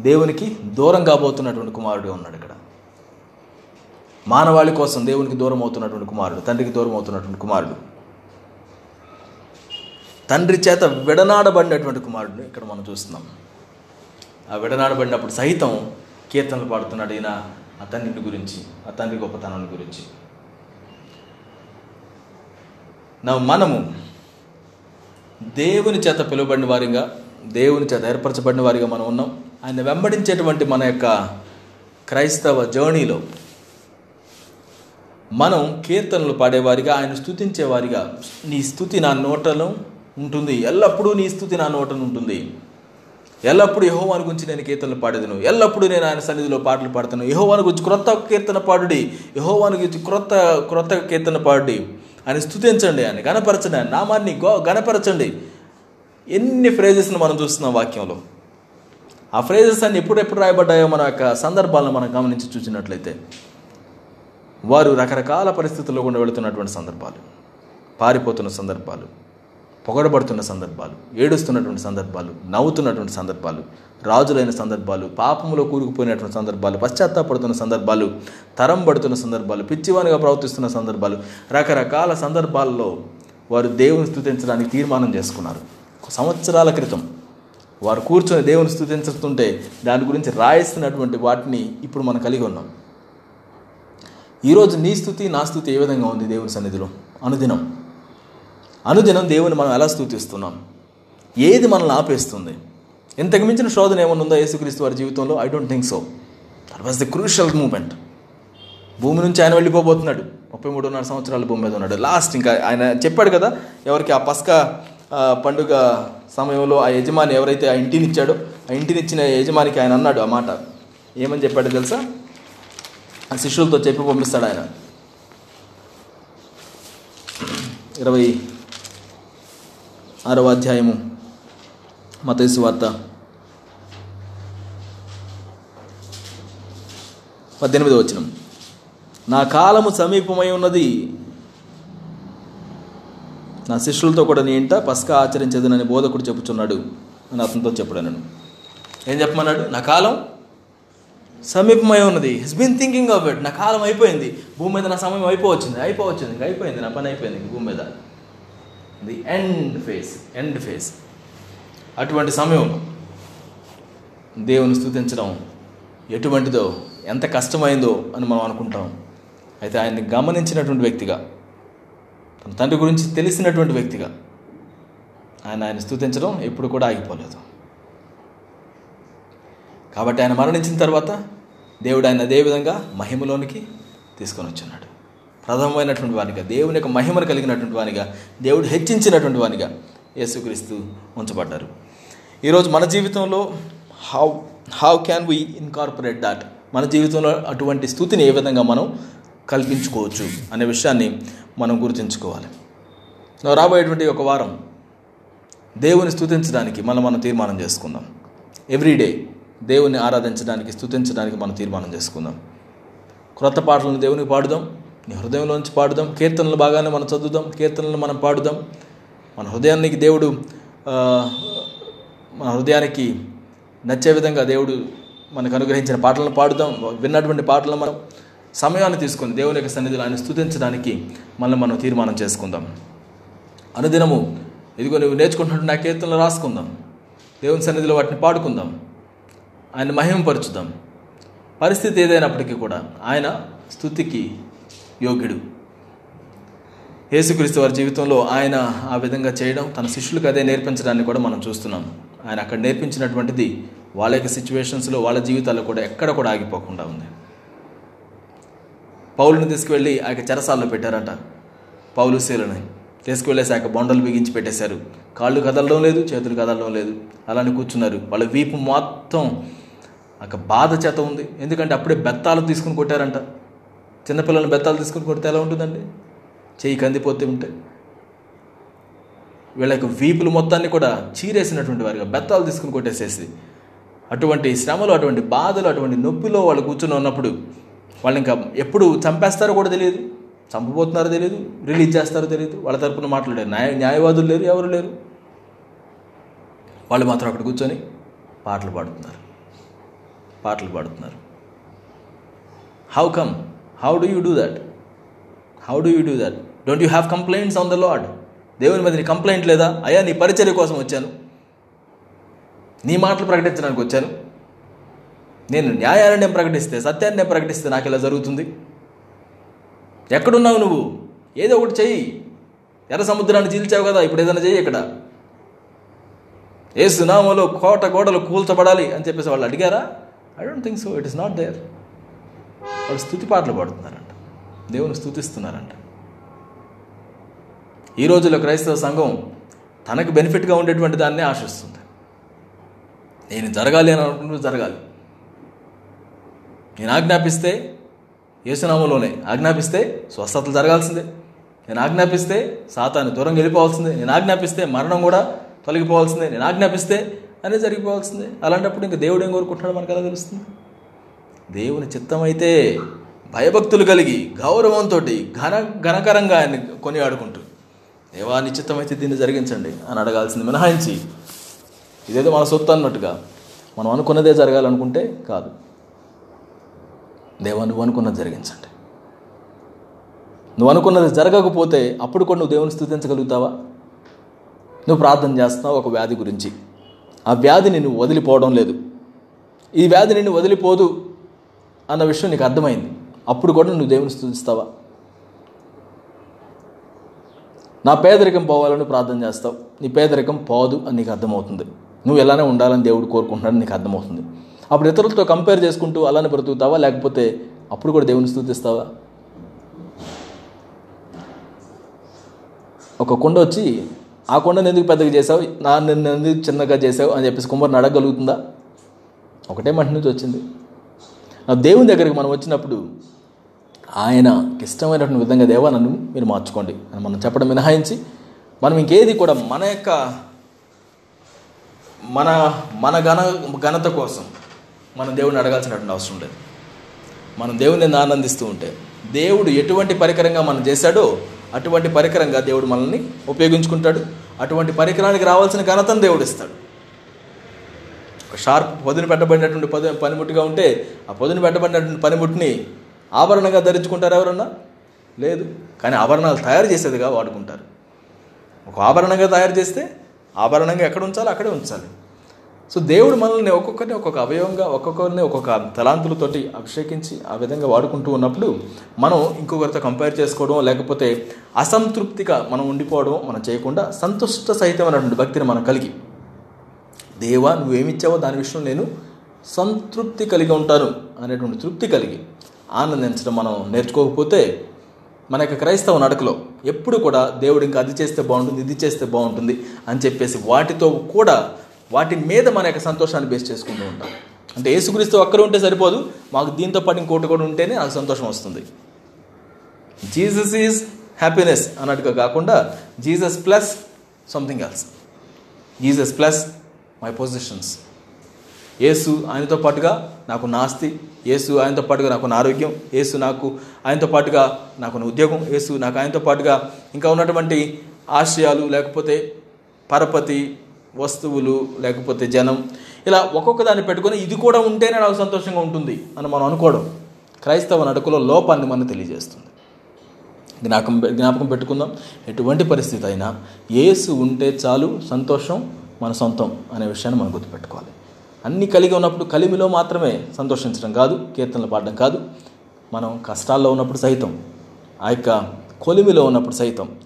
దేవునికి దూరం కాబోతున్నటువంటి కుమారుడు ఉన్నాడు ఇక్కడ. మానవాళి కోసం దేవునికి దూరం అవుతున్నటువంటి కుమారుడు తండ్రికి దూరం అవుతున్నటువంటి కుమారుడు. తండ్రి చేత విడనాడబడినటువంటి కుమారుడు ఇక్కడ మనం చూస్తున్నాం. ఆ విడనాడబడినప్పుడు సహితం కీర్తనలు పాడుతున్నాడు ఈయన. ఆ తండ్రిని గురించి ఆ తండ్రి గొప్పతనాన్ని గురించి. నా మనము దేవుని చేత పిలువబడిన వారిగా దేవుని చేత ఏర్పరచబడిన వారిగా మనం ఉన్నాం. ఆయన వెంబడించేటువంటి మన యొక్క క్రైస్తవ జర్నీలో మనం కీర్తనలు పాడేవారిగా ఆయన స్థుతించేవారిగా నీ స్థుతి నా నోటలో ఉంటుంది. ఎల్లప్పుడూ నీ స్థుతి నా నోటను ఉంటుంది. ఎల్లప్పుడూ యహోవాని గురించి నేను కీర్తనలు పాడేదను. ఎల్లప్పుడూ నేను ఆయన సన్నిధిలో పాటలు పాడతాను. యహోవాని గురించి క్రొత్త కీర్తన పాడుడి. యహోవాని గురించి క్రొత్త క్రొత్త కీర్తన పాడుడి. ఆయన స్థుతించండి ఆయన గణపరచండి ఆయన నామాన్ని గో గణపరచండి ఎన్ని ఫ్రేజెస్ని మనం చూస్తున్నాం వాక్యంలో. ఆ ఫ్రేజెస్ అన్ని ఎప్పుడెప్పుడు రాయబడ్డాయో మన యొక్క సందర్భాలను మనం గమనించి చూసినట్లయితే వారు రకరకాల పరిస్థితుల్లో గుండా వెళుతున్నటువంటి సందర్భాలు పారిపోతున్న సందర్భాలు. పొగడబడుతున్న సందర్భాలు ఏడుస్తున్నటువంటి సందర్భాలు నవ్వుతున్నటువంటి సందర్భాలు రాజులైన సందర్భాలు పాపములో కూరుకుపోయినటువంటి సందర్భాలు పశ్చాత్తాపడుతున్న సందర్భాలు తరం పడుతున్న సందర్భాలు పిచ్చివానిగా ప్రవర్తిస్తున్న సందర్భాలు రకరకాల సందర్భాల్లో వారు దేవుని స్థుతించడానికి తీర్మానం చేసుకున్నారు. సంవత్సరాల క్రితం వారు కూర్చొని దేవుని స్థుతించుతుంటే దాని గురించి రాయిస్తున్నటువంటి వాటిని ఇప్పుడు మనం కలిగి ఉన్నాం. ఈరోజు నీ స్థుతి నా స్థుతి ఏ విధంగా ఉంది దేవుని సన్నిధిలో? అనుదినం. అనుదినం దేవుని మనం ఎలా స్థుతిస్తున్నాం? ఏది మనల్ని ఆపేస్తుంది? ఇంతకు మించిన శోధన ఏమన్నా ఉందా యేసుక్రీస్తు వారి జీవితంలో? I don't think so that was the crucial moment భూమి నుంచి ఆయన వెళ్ళిపోబోతున్నాడు. ముప్పై మూడున్నర సంవత్సరాలు భూమి మీద ఉన్నాడు. లాస్ట్ ఇంకా ఆయన చెప్పాడు కదా ఎవరికి ఆ పస్కా పండుగ సమయంలో ఆ యజమాని ఎవరైతే ఆ ఇంటిని ఇచ్చాడో ఆ ఇంటిని ఇచ్చిన యజమానికి ఆయన అన్నాడు ఆ మాట. ఏమని చెప్పాడు తెలుసా? ఆ శిష్యులతో చెప్పి పంపిస్తాడు ఆయన. ఇరవై ఆరవ అధ్యాయము. మతేసు వార్త. పద్దెనిమిదో వచ్చిన నా కాలము సమీపమై ఉన్నది. నా శిష్యులతో కూడా నేంట ఇంట పస్కా ఆచరించదనని బోధకుడు చెప్పుచున్నాడు అని అతనితో చెప్పాను ఏం చెప్పమన్నాడు? నా కాలం సమీపమై ఉన్నది. He's been thinking of it నా కాలం అయిపోయింది. భూమి మీద నా సమయం అయిపోవచ్చింది. అయిపోవచ్చింది. అయిపోయింది. నా పని అయిపోయింది భూమి మీద. The end phase end phase అటువంటి సమయం దేవుని స్థుతించడం ఎటువంటిదో ఎంత కష్టమైందో అని మనం అనుకుంటాం. అయితే ఆయన్ని గమనించినటువంటి వ్యక్తిగా తన తండ్రి గురించి తెలిసినటువంటి వ్యక్తిగా ఆయన ఆయన స్థుతించడం ఎప్పుడు కూడా ఆగిపోలేదు. కాబట్టి ఆయన మరణించిన తర్వాత దేవుడు ఆయన అదే విధంగా మహిమలోనికి తీసుకొని వచ్చున్నాడు ప్రథమమైనటువంటి వానిగా దేవుని యొక్క మహిమను కలిగినటువంటి వానిగా దేవుడు హెచ్చించినటువంటి వానిగా యేసుక్రీస్తు ఉంచబడ్డారు. ఈరోజు మన జీవితంలో how how can we incorporate that మన జీవితంలో అటువంటి స్థుతిని ఏ విధంగా మనం కల్పించుకోవచ్చు అనే విషయాన్ని మనం గుర్తుంచుకోవాలి. రాబోయేటువంటి ఒక వారం దేవుని స్థుతించడానికి మనం మనం తీర్మానం చేసుకుందాం. ఎవ్రీడే దేవుని ఆరాధించడానికి స్థుతించడానికి మనం తీర్మానం చేసుకుందాం. క్రొత్త పాటలను దేవునికి పాడుదాం. నీ హృదయంలోంచి పాడుదాం. కీర్తనలు బాగానే మనం చదువుదాం. కీర్తనలు మనం పాడుదాం. మన హృదయానికి దేవుడు మన హృదయానికి నచ్చే విధంగా దేవుడు మనకు అనుగ్రహించిన పాటలను పాడుదాం. విన్నటువంటి పాటలను మనం సమయాన్ని తీసుకొని దేవుని యొక్క సన్నిధిలో ఆయన స్థుతించడానికి మళ్ళీ మనం తీర్మానం చేసుకుందాం. అనుదినము ఇదిగో నువ్వు నేర్చుకుంటున్నట్టు నా కీర్తనలు రాసుకుందాం. దేవుని సన్నిధిలో వాటిని పాడుకుందాం. ఆయన మహిమపరుచుదాం. పరిస్థితి ఏదైనప్పటికీ కూడా ఆయన స్థుతికి యోగ్యుడు. యేసుక్రీస్తు వారి జీవితంలో ఆయన ఆ విధంగా చేయడం తన శిష్యులకు అదే నేర్పించడాన్ని కూడా మనం చూస్తున్నాం. ఆయన అక్కడ నేర్పించినటువంటిది వాళ్ళ యొక్క సిచ్యువేషన్స్లో వాళ్ళ జీవితాల్లో కూడా ఎక్కడ కూడా ఆగిపోకుండా ఉంది. పౌలుని తీసుకువెళ్ళి ఆ యొక్క చెరసాల్లో పెట్టారంట. పౌలు శీలని తీసుకువెళ్ళేసాక బొండలు బిగించి పెట్టేశారు. కాళ్ళు కదలడం లేదు చేతులు కదలడం లేదు. అలానే కూర్చున్నారు. వాళ్ళ వీపు మొత్తం ఒక బాధ చేత ఉంది. ఎందుకంటే అప్పుడే బెత్తాలు తీసుకుని కొట్టారంట. చిన్నపిల్లలను బెత్తాలు తీసుకుని కొడితే ఎలా ఉంటుందండి? చేయి కందిపోతే ఉంటే. వీళ్ళకి వీపులు మొత్తాన్ని కూడా చీరేసినటువంటి వారిగా బెత్తాలు తీసుకుని కొట్టేసేసి అటువంటి శ్రమలు అటువంటి బాధలు అటువంటి నొప్పిలో వాళ్ళు కూర్చుని ఉన్నప్పుడు వాళ్ళు ఇంకా ఎప్పుడు చంపేస్తారో కూడా తెలియదు. చంపబోతున్నారో తెలియదు. రిలీజ్ చేస్తారో తెలియదు. వాళ్ళ తరపున మాట్లాడారు. న్యాయ న్యాయవాదులు లేరు ఎవరు లేరు. వాళ్ళు మాత్రం అక్కడ కూర్చొని పాటలు పాడుతున్నారు. పాటలు పాడుతున్నారు. How come how do you do that how do you do that don't you have complaints on the Lord దేవుని మీద నీ కంప్లైంట్ లేదా? అయ్యా నీ పరిచర్య కోసం వచ్చాను. నీ మాటలు ప్రకటించడానికి వచ్చాను. నేను న్యాయాన్ని నేను ప్రకటిస్తే సత్యాన్ని నేను ప్రకటిస్తే నాకు ఇలా జరుగుతుంది. ఎక్కడున్నావు నువ్వు? ఏదో ఒకటి చెయ్యి. ఎర్ర సముద్రాన్ని చీల్చావు కదా ఇప్పుడు ఏదైనా చెయ్యి ఇక్కడ. ఏ సునామలో కోట గోడలు కూల్చబడాలి అని చెప్పేసి వాళ్ళు అడిగారా? I don't think so it is not there వాళ్ళు స్థుతి పాటలు పాడుతున్నారంట. దేవుని స్థుతిస్తున్నారంట. ఈ రోజుల్లో క్రైస్తవ సంఘం తనకు బెనిఫిట్గా ఉండేటువంటి దాన్నే ఆశిస్తుంది నేను జరగాలి అని అనుకుంటూ జరగాలి. నేను ఆజ్ఞాపిస్తే యేసునామంలోనే ఆజ్ఞాపిస్తే స్వస్థతలు జరగాల్సిందే. నేను ఆజ్ఞాపిస్తే సాతాన్ని దూరం వెళ్ళిపోవాల్సిందే. నేను ఆజ్ఞాపిస్తే మరణం కూడా తొలగిపోవాల్సిందే. నేను ఆజ్ఞాపిస్తే అనేది జరిగిపోవాల్సిందే. అలాంటప్పుడు ఇంకా దేవుడు ఏం కోరుకుంటున్నాడు మనకు ఎలా తెలుస్తుంది? దేవుని చిత్తమైతే భయభక్తులు కలిగి గౌరవంతో ఘన ఘనకరంగా ఆయన కొనియాడుకుంటూ దేవా నిశ్చితమైతే దీన్ని జరిగించండి అని అడగాల్సింది మినహాయించి ఇదేదో మన సొత్తు అన్నట్టుగా మనం అనుకున్నదే జరగాలనుకుంటే కాదు. దేవా నువ్వు అనుకున్నది జరిగించండి. నువ్వు అనుకున్నది జరగకపోతే అప్పుడు కూడా నువ్వు దేవుని స్థుతించగలుగుతావా? నువ్వు ప్రార్థన చేస్తున్నావు ఒక వ్యాధి గురించి. ఆ వ్యాధిని నువ్వు వదిలిపోవడం లేదు. ఈ వ్యాధి నిన్ను వదిలిపోదు. అన్న విషయం నీకు అర్థమైంది. అప్పుడు కూడా నువ్వు దేవుని స్థుతిస్తావా? నా పేదరికం పోవాలని ప్రార్థన చేస్తావు. నీ పేదరికం పోదు అని నీకు అర్థమవుతుంది. నువ్వు ఎలానే ఉండాలని దేవుడు కోరుకుంటున్నాడని నీకు అర్థమవుతుంది. అప్పుడు ఇతరులతో కంపేర్ చేసుకుంటూ అలానే బ్రతుకుతావా? లేకపోతే అప్పుడు కూడా దేవుని స్థుతిస్తావా? ఒక కొండ వచ్చి ఆ కొండను ఎందుకు పెద్దగా చేసావు నా నిన్ను ఎందుకు చిన్నగా చేసావు అని చెప్పేసి కుమ్మరిని అడగగలుగుతుందా? ఒకటే మట్టి నుంచి వచ్చింది. దేవుని దగ్గరికి మనం వచ్చినప్పుడు ఆయనకి ఇష్టమైనటువంటి విధంగా దేవా నన్ను మీరు మార్చుకోండి అని మనం చెప్పడం మినహాయించి మనం ఇంకేది కూడా మన యొక్క మన మన ఘన ఘనత కోసం మనం దేవుని అడగాల్సినటువంటి అవసరం లేదు. మనం దేవుని ఆనందిస్తూ ఉంటే దేవుడు ఎటువంటి పరికరంగా మనం చేశాడో అటువంటి పరికరంగా దేవుడు మనల్ని ఉపయోగించుకుంటాడు. అటువంటి పరికరానికి రావాల్సిన ఘనతను దేవుడు ఇస్తాడు. ఒక షార్ప్ పొదును పెట్టబడినటువంటి పది పనిముట్టుగా ఉంటే ఆ పొదును పెట్టబడినటువంటి పనిముట్టుని ఆభరణంగా ధరించుకుంటారు ఎవరన్నా? లేదు. కానీ ఆభరణాలు తయారు చేసేదిగా వాడుకుంటారు. ఒక ఆభరణంగా తయారు చేస్తే ఆభరణంగా ఎక్కడ ఉంచాలో అక్కడే ఉంచాలి. సో దేవుడు మనల్ని ఒక్కొక్కరిని ఒక్కొక్క అవయవంగా ఒక్కొక్కరిని ఒక్కొక్క తలాంతులతోటి అభిషేకించి ఆ విధంగా వాడుకుంటూ ఉన్నప్పుడు మనం ఇంకొకరితో కంపేర్ చేసుకోవడం లేకపోతే అసంతృప్తిగా మనం ఉండిపోవడం మనం చేయకుండా సంతుష్ట సహితమైనటువంటి భక్తిని మనం కలిగి దేవా నువ్వేమిచ్చావో దాని విషయం నేను సంతృప్తి కలిగి ఉంటాను అనేటువంటి తృప్తి కలిగి ఆనందించడం మనం నేర్చుకోకపోతే మన యొక్క క్రైస్తవ నడకలో ఎప్పుడు కూడా దేవుడు ఇంకా అది చేస్తే బాగుంటుంది ఇది చేస్తే బాగుంటుంది అని చెప్పేసి వాటితో కూడా వాటి మీద మన యొక్క సంతోషాన్ని బేస్ చేసుకుంటూ ఉంటాం. అంటే యేసుక్రీస్తు ఒక్కరు ఉంటే సరిపోదు మాకు దీంతో పాటు ఇంకోటి కూడా ఉంటేనే నాకు సంతోషం వస్తుంది. జీసస్ ఈజ్ హ్యాపీనెస్ అన్నట్టుగా కాకుండా Jesus plus something else. Jesus plus my positions యేసు ఆయనతో పాటుగా నాకు నాస్తి యేసు ఆయనతో పాటుగా నాకు నా ఆరోగ్యం యేసు నాకు ఆయనతో పాటుగా నాకు నా ఉద్యోగం యేసు నాకు ఆయనతో పాటుగా ఇంకా ఉన్నటువంటి ఆశయాలు లేకపోతే పరపతి వస్తువులు లేకపోతే జనం ఇలా ఒక్కొక్క దాన్ని పెట్టుకొని ఇది కూడా ఉంటేనే నాకు సంతోషంగా ఉంటుంది అని మనం అనుకోవడం క్రైస్తవ నడుకులో లోపాన్ని మనం తెలియజేస్తుంది. జ్ఞాపకం జ్ఞాపకం పెట్టుకుందాం. ఎటువంటి పరిస్థితి అయినా ఏసు ఉంటే చాలు సంతోషం మన సొంతం అనే విషయాన్ని మనం గుర్తుపెట్టుకోవాలి. అన్నీ కలిగి ఉన్నప్పుడు కలిమిలో మాత్రమే సంతోషించడం కాదు కీర్తనలు పాడడం కాదు. మనం కష్టాల్లో ఉన్నప్పుడు సైతం ఆ యొక్క కొలిమిలో ఉన్నప్పుడు సైతం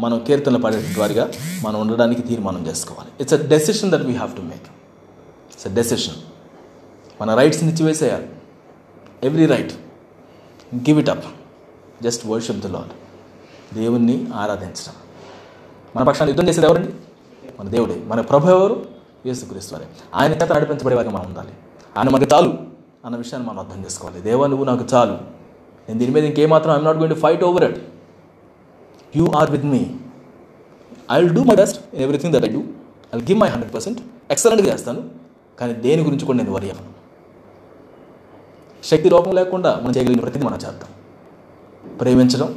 మనం కీర్తనలు పాడేటువంటి వారిగా మనం ఉండడానికి తీర్మానం చేసుకోవాలి. It's a decision that we have to make it's a decision మన రైట్స్ని ఇచ్చివేసేయాలి. Every right give it up just worship the Lord దేవుణ్ణి ఆరాధించడం. మన పక్షాన్ని యుద్ధం చేసేది ఎవరండి? మన దేవుడే మన ప్రభు ఎవరు? యేసుక్రీస్తు వారే. ఆయన చేత నడిపించబడేవారికి మనం ఉండాలి. ఆయన మనకి చాలు అన్న విషయాన్ని మనం అర్థం చేసుకోవాలి. దేవా నువ్వు నాకు చాలు. నేను దీని మీద ఇంకేమాత్రం I'm not going to fight over it you are with me I will do my best in everything that I do I give my hundred percent ఎక్సలెంట్గా చేస్తాను. కానీ దేని గురించి కూడా నేను వరి అవ్వను. శక్తి లోపం లేకుండా మనం చేయగలిగిన ప్రతిదీ మనం చేద్దాం ప్రేమించడం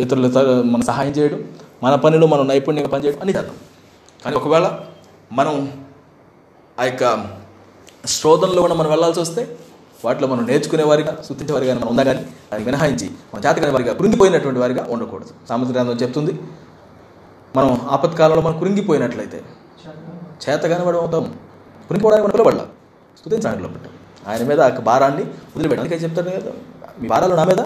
ఇతరుల మన సహాయం చేయడం మన పనిలో మనం నైపుణ్యంగా పనిచేయడం అని చేద్దాం. కానీ ఒకవేళ మనం ఆ యొక్క శోధనలో కూడా మనం వెళ్ళాల్సి వస్తే వాటిలో మనం నేర్చుకునే వారిగా సూచించే వారిగా మనం ఉన్నా కానీ దాన్ని మినహాయించి మన చేతకాని వారిగా కృంగిపోయినటువంటి వారిగా ఉండకూడదు. సామెత గ్రంథం చెప్తుంది మనం ఆపత్కాలంలో మనం కృంగిపోయినట్లయితే చేతగానే వాడు అవుతాం. కృంగిపోవడానికి మనం పిలబడాల స్థుతించడానికి పెట్టాం ఆయన మీద ఆ భారాన్ని వదిలిపెట్టాలి. అందుకే చెప్తాడు కదా మీ భారాలు నా మీద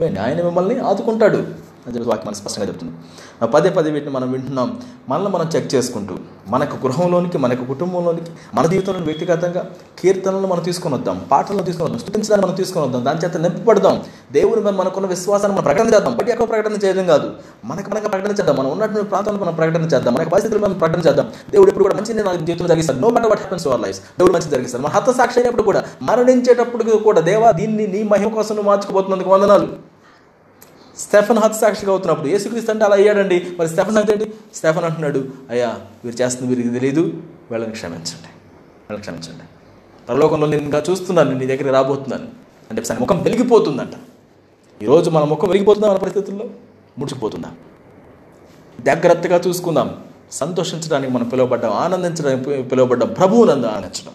వేయండి ఆయన మిమ్మల్ని ఆదుకుంటాడు. అని వాక్యం మనం స్పష్టంగా చెప్తుంది. పదే పదే వీటిని మనం వింటున్నాం. మనల్ని మనం చెక్ చేసుకుంటూ మనకు గృహంలోనికి మనకు కుటుంబంలోనికి మన జీవితంలో వ్యక్తిగతంగా కీర్తనలను మనం తీసుకొని వద్దాం పాటలను తీసుకొని వద్దాం స్థుతించడానికి మనం తీసుకొని వద్దాం దాని చేత నింపబడదాం. దేవుని మీద మనకున్న విశ్వాసాన్ని మనం ప్రకటన చేద్దాం. బట్టి ఎక్కువ ప్రకటన చేయడం కాదు. మనకు మనకు ప్రకటన చేద్దాం. మనం ఉన్నటువంటి ప్రాంతంలో మనం ప్రకటన చేద్దాం. మనకు పరిస్థితులు మనం ప్రకటన చేద్దాం. దేవుడు ఎప్పుడు కూడా మంచి నా జీవితంలో జరిగిస్తాడు. No matter what happens our life దేవుడు మంచి జరిగిస్తాడు. మన హత సాక్షి అయినప్పుడు కూడా మరణించేటప్పుడు కూడా దేవా దీన్ని నీ మహిమ కోసం మార్చుకోబోతున్నందుకు వందనాలు. స్టెఫన్ హతసాక్షిగా అవుతున్నప్పుడు యేసుక్రీస్తు అంటే అలా అయ్యాడండి. మరి స్టెఫన్ అంటే ఏంటి? స్టెఫన్ అంటున్నాడు అయ్యా వీరు చేస్తుంది వీరికి తెలియదు వీళ్ళని క్షమించండి. వీళ్ళని క్షమించండి. పరలోకంలో నేను ఇంకా చూస్తున్నాను నీ దగ్గర రాబోతున్నాను. అంటే సరే ముఖం వెలిగిపోతుందంట. ఈరోజు మన ముఖం వెలిగిపోతుందా మన పరిస్థితుల్లో? ముడిచిపోతుందా జాగ్రత్తగా చూసుకుందాం. సంతోషించడానికి మనం పిలువబడ్డాం ఆనందించడానికి పిలువబడ్డాం ప్రభువునందు ఆనందించడం.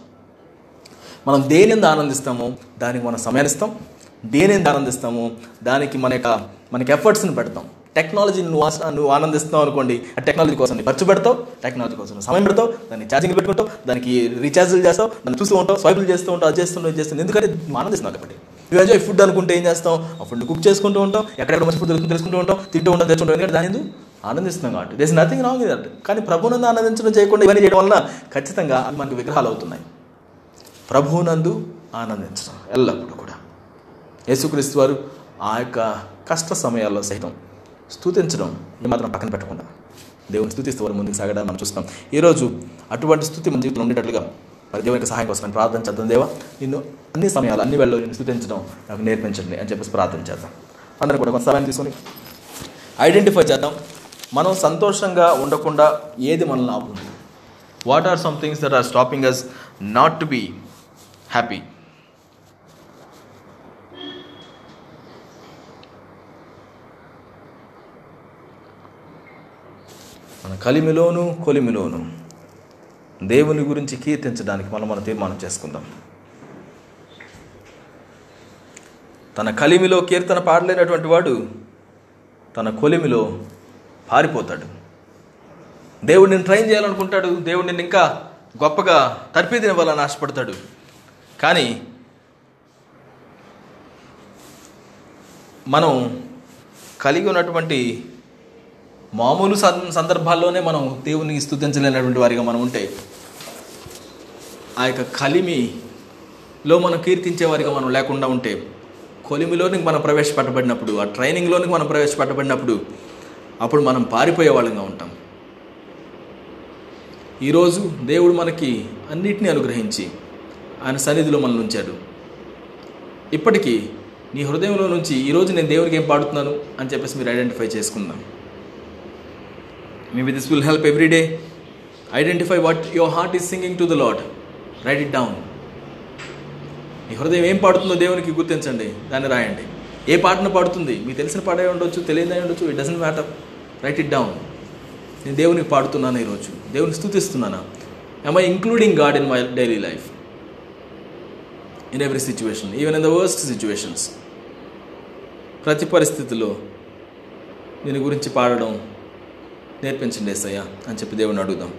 మనం దేనింద ఆనందిస్తామో దానికి మనం సమయాన్నిస్తాం దేనింద ఆనందిస్తాము? దానికి మన యొక్క మనకి ఎఫర్ట్స్ని పెడతాం. టెక్నాలజీని నువ్వు ఆస- నువ్వు ఆనందిస్తున్నావు అనుకోండి ఆ టెక్నాలజీ కోసం నీ ఖర్చు పెడతావు టెక్నాలజీ కోసం సమయం పెడతావు దాన్ని ఛార్జింగ్ పెట్టుకుంటావు దానికి రీఛార్జ్లు చేస్తావు దాన్ని చూస్తూ ఉంటావు స్వైపులు చేస్తూ ఉంటావు అది చేస్తుంటావు ఇది ఎందుకంటే నువ్వు ఆనందిస్తున్నావు కాబట్టి. నువ్వు ఎంజాయ్ ఫుడ్ అనుకుంటే ఏం చేస్తాం ఆ ఫుడ్ కుక్ చేసుకుంటూ ఉంటాం ఎక్కడెక్కడ మంచి ఫుడ్ తెలుసుకుంటూ ఉంటాం తింటూ ఉంటాం తెచ్చుకుంటాం ఎందుకంటే దాని ఎందుకు? ఆనందిస్తున్నాం కాబట్టి. దేస్ నథింగ్ రాంగ్ దట్ కానీ ప్రభునందు ఆనందించడం చేయకుండా ఇవన్నీ చేయడం వలన ఖచ్చితంగా అవి మనకు విగ్రహాలు అవుతున్నాయి. ప్రభునందు ఆనందించడం ఎల్లప్పుడూ కూడా. యేసుక్రీస్తు వారు ఆ యొక్క కష్ట సమయాల్లో సైతం స్తుతించడం ఏమాత్రం పక్కన పెట్టకుండా దేవుని స్థుతిస్తూ వారు ముందుకు సాగడం మనం చూస్తాం. ఈరోజు అటువంటి స్థుతి మన జీవితంలో ఉండేటట్లుగా మరి దేవునికి సహాయం కోసం నేను ప్రార్థన చేద్దాం. దేవా నిన్ను అన్ని సమయాలు అన్ని వేళలో నేను స్థుతించడం నాకు నేర్పించండి అని చెప్పేసి ప్రార్థన చేద్దాం. అందరం కూడా కొంత సమయం తీసుకొని ఐడెంటిఫై చేద్దాం. మనం సంతోషంగా ఉండకుండా ఏది మనల్ని ఆపుతుంది? What are some things that are stopping us not to be happy మన కలిమిలోను కొలిమిలోను దేవుని గురించి కీర్తించడానికి మనం మనం తీర్మానం చేసుకుందాం. తన కలిమిలో కీర్తన పాడలేనటువంటి వాడు తన కొలిమిలో పారిపోతాడు. దేవుడు ట్రైన్ చేయాలనుకుంటాడు. దేవుడు నిన్ను ఇంకా గొప్పగా తర్పీదినివ్వాలని ఆశపడతాడు. కానీ మనం కలిగి ఉన్నటువంటి మామూలు సందర్భాల్లోనే మనం దేవుని స్థుతించలేనటువంటి వారిగా మనం ఉంటే ఆ యొక్క కలిమిలో మనం కీర్తించే వారిగా మనం లేకుండా ఉంటే కొలిమిలోనికి మనం ప్రవేశపెట్టబడినప్పుడు ఆ ట్రైనింగ్లోనికి మనం ప్రవేశపెట్టబడినప్పుడు అప్పుడు మనం పారిపోయే వాళ్ళంగా ఉంటాం. ఈరోజు దేవుడు మనకి అన్నిటినీ అనుగ్రహించి ఆయన సన్నిధిలో మనల్ని ఉంచాడు. ఇప్పటికీ నీ హృదయంలో నుంచి ఈరోజు నేను దేవునికి ఏం పాడుతున్నాను అని చెప్పేసి మీరు ఐడెంటిఫై చేసుకుందాం. Maybe this will help every day identify what your heart is singing to the Lord write it down మీ హృదయం ఏం పాడుతుందో దేవునికి గుర్తించండి. దాన్ని రాయండి. ఏ పాటను పాడుతుంది? మీకు తెలిసిన పాట ఉండొచ్చు తెలియదు ఉండొచ్చు it doesn't matter write it down నేను దేవునికి పాడుతున్నాను ఈరోజు. దేవుని స్థుతిస్తున్నానా? Am I including God in my daily life in every situation even in the worst situations ప్రతి పరిస్థితిలో దీని గురించి పాడడం నేర్పించండి ఏసయ్యా అని చెప్పి దేవుని అడుగుదాం.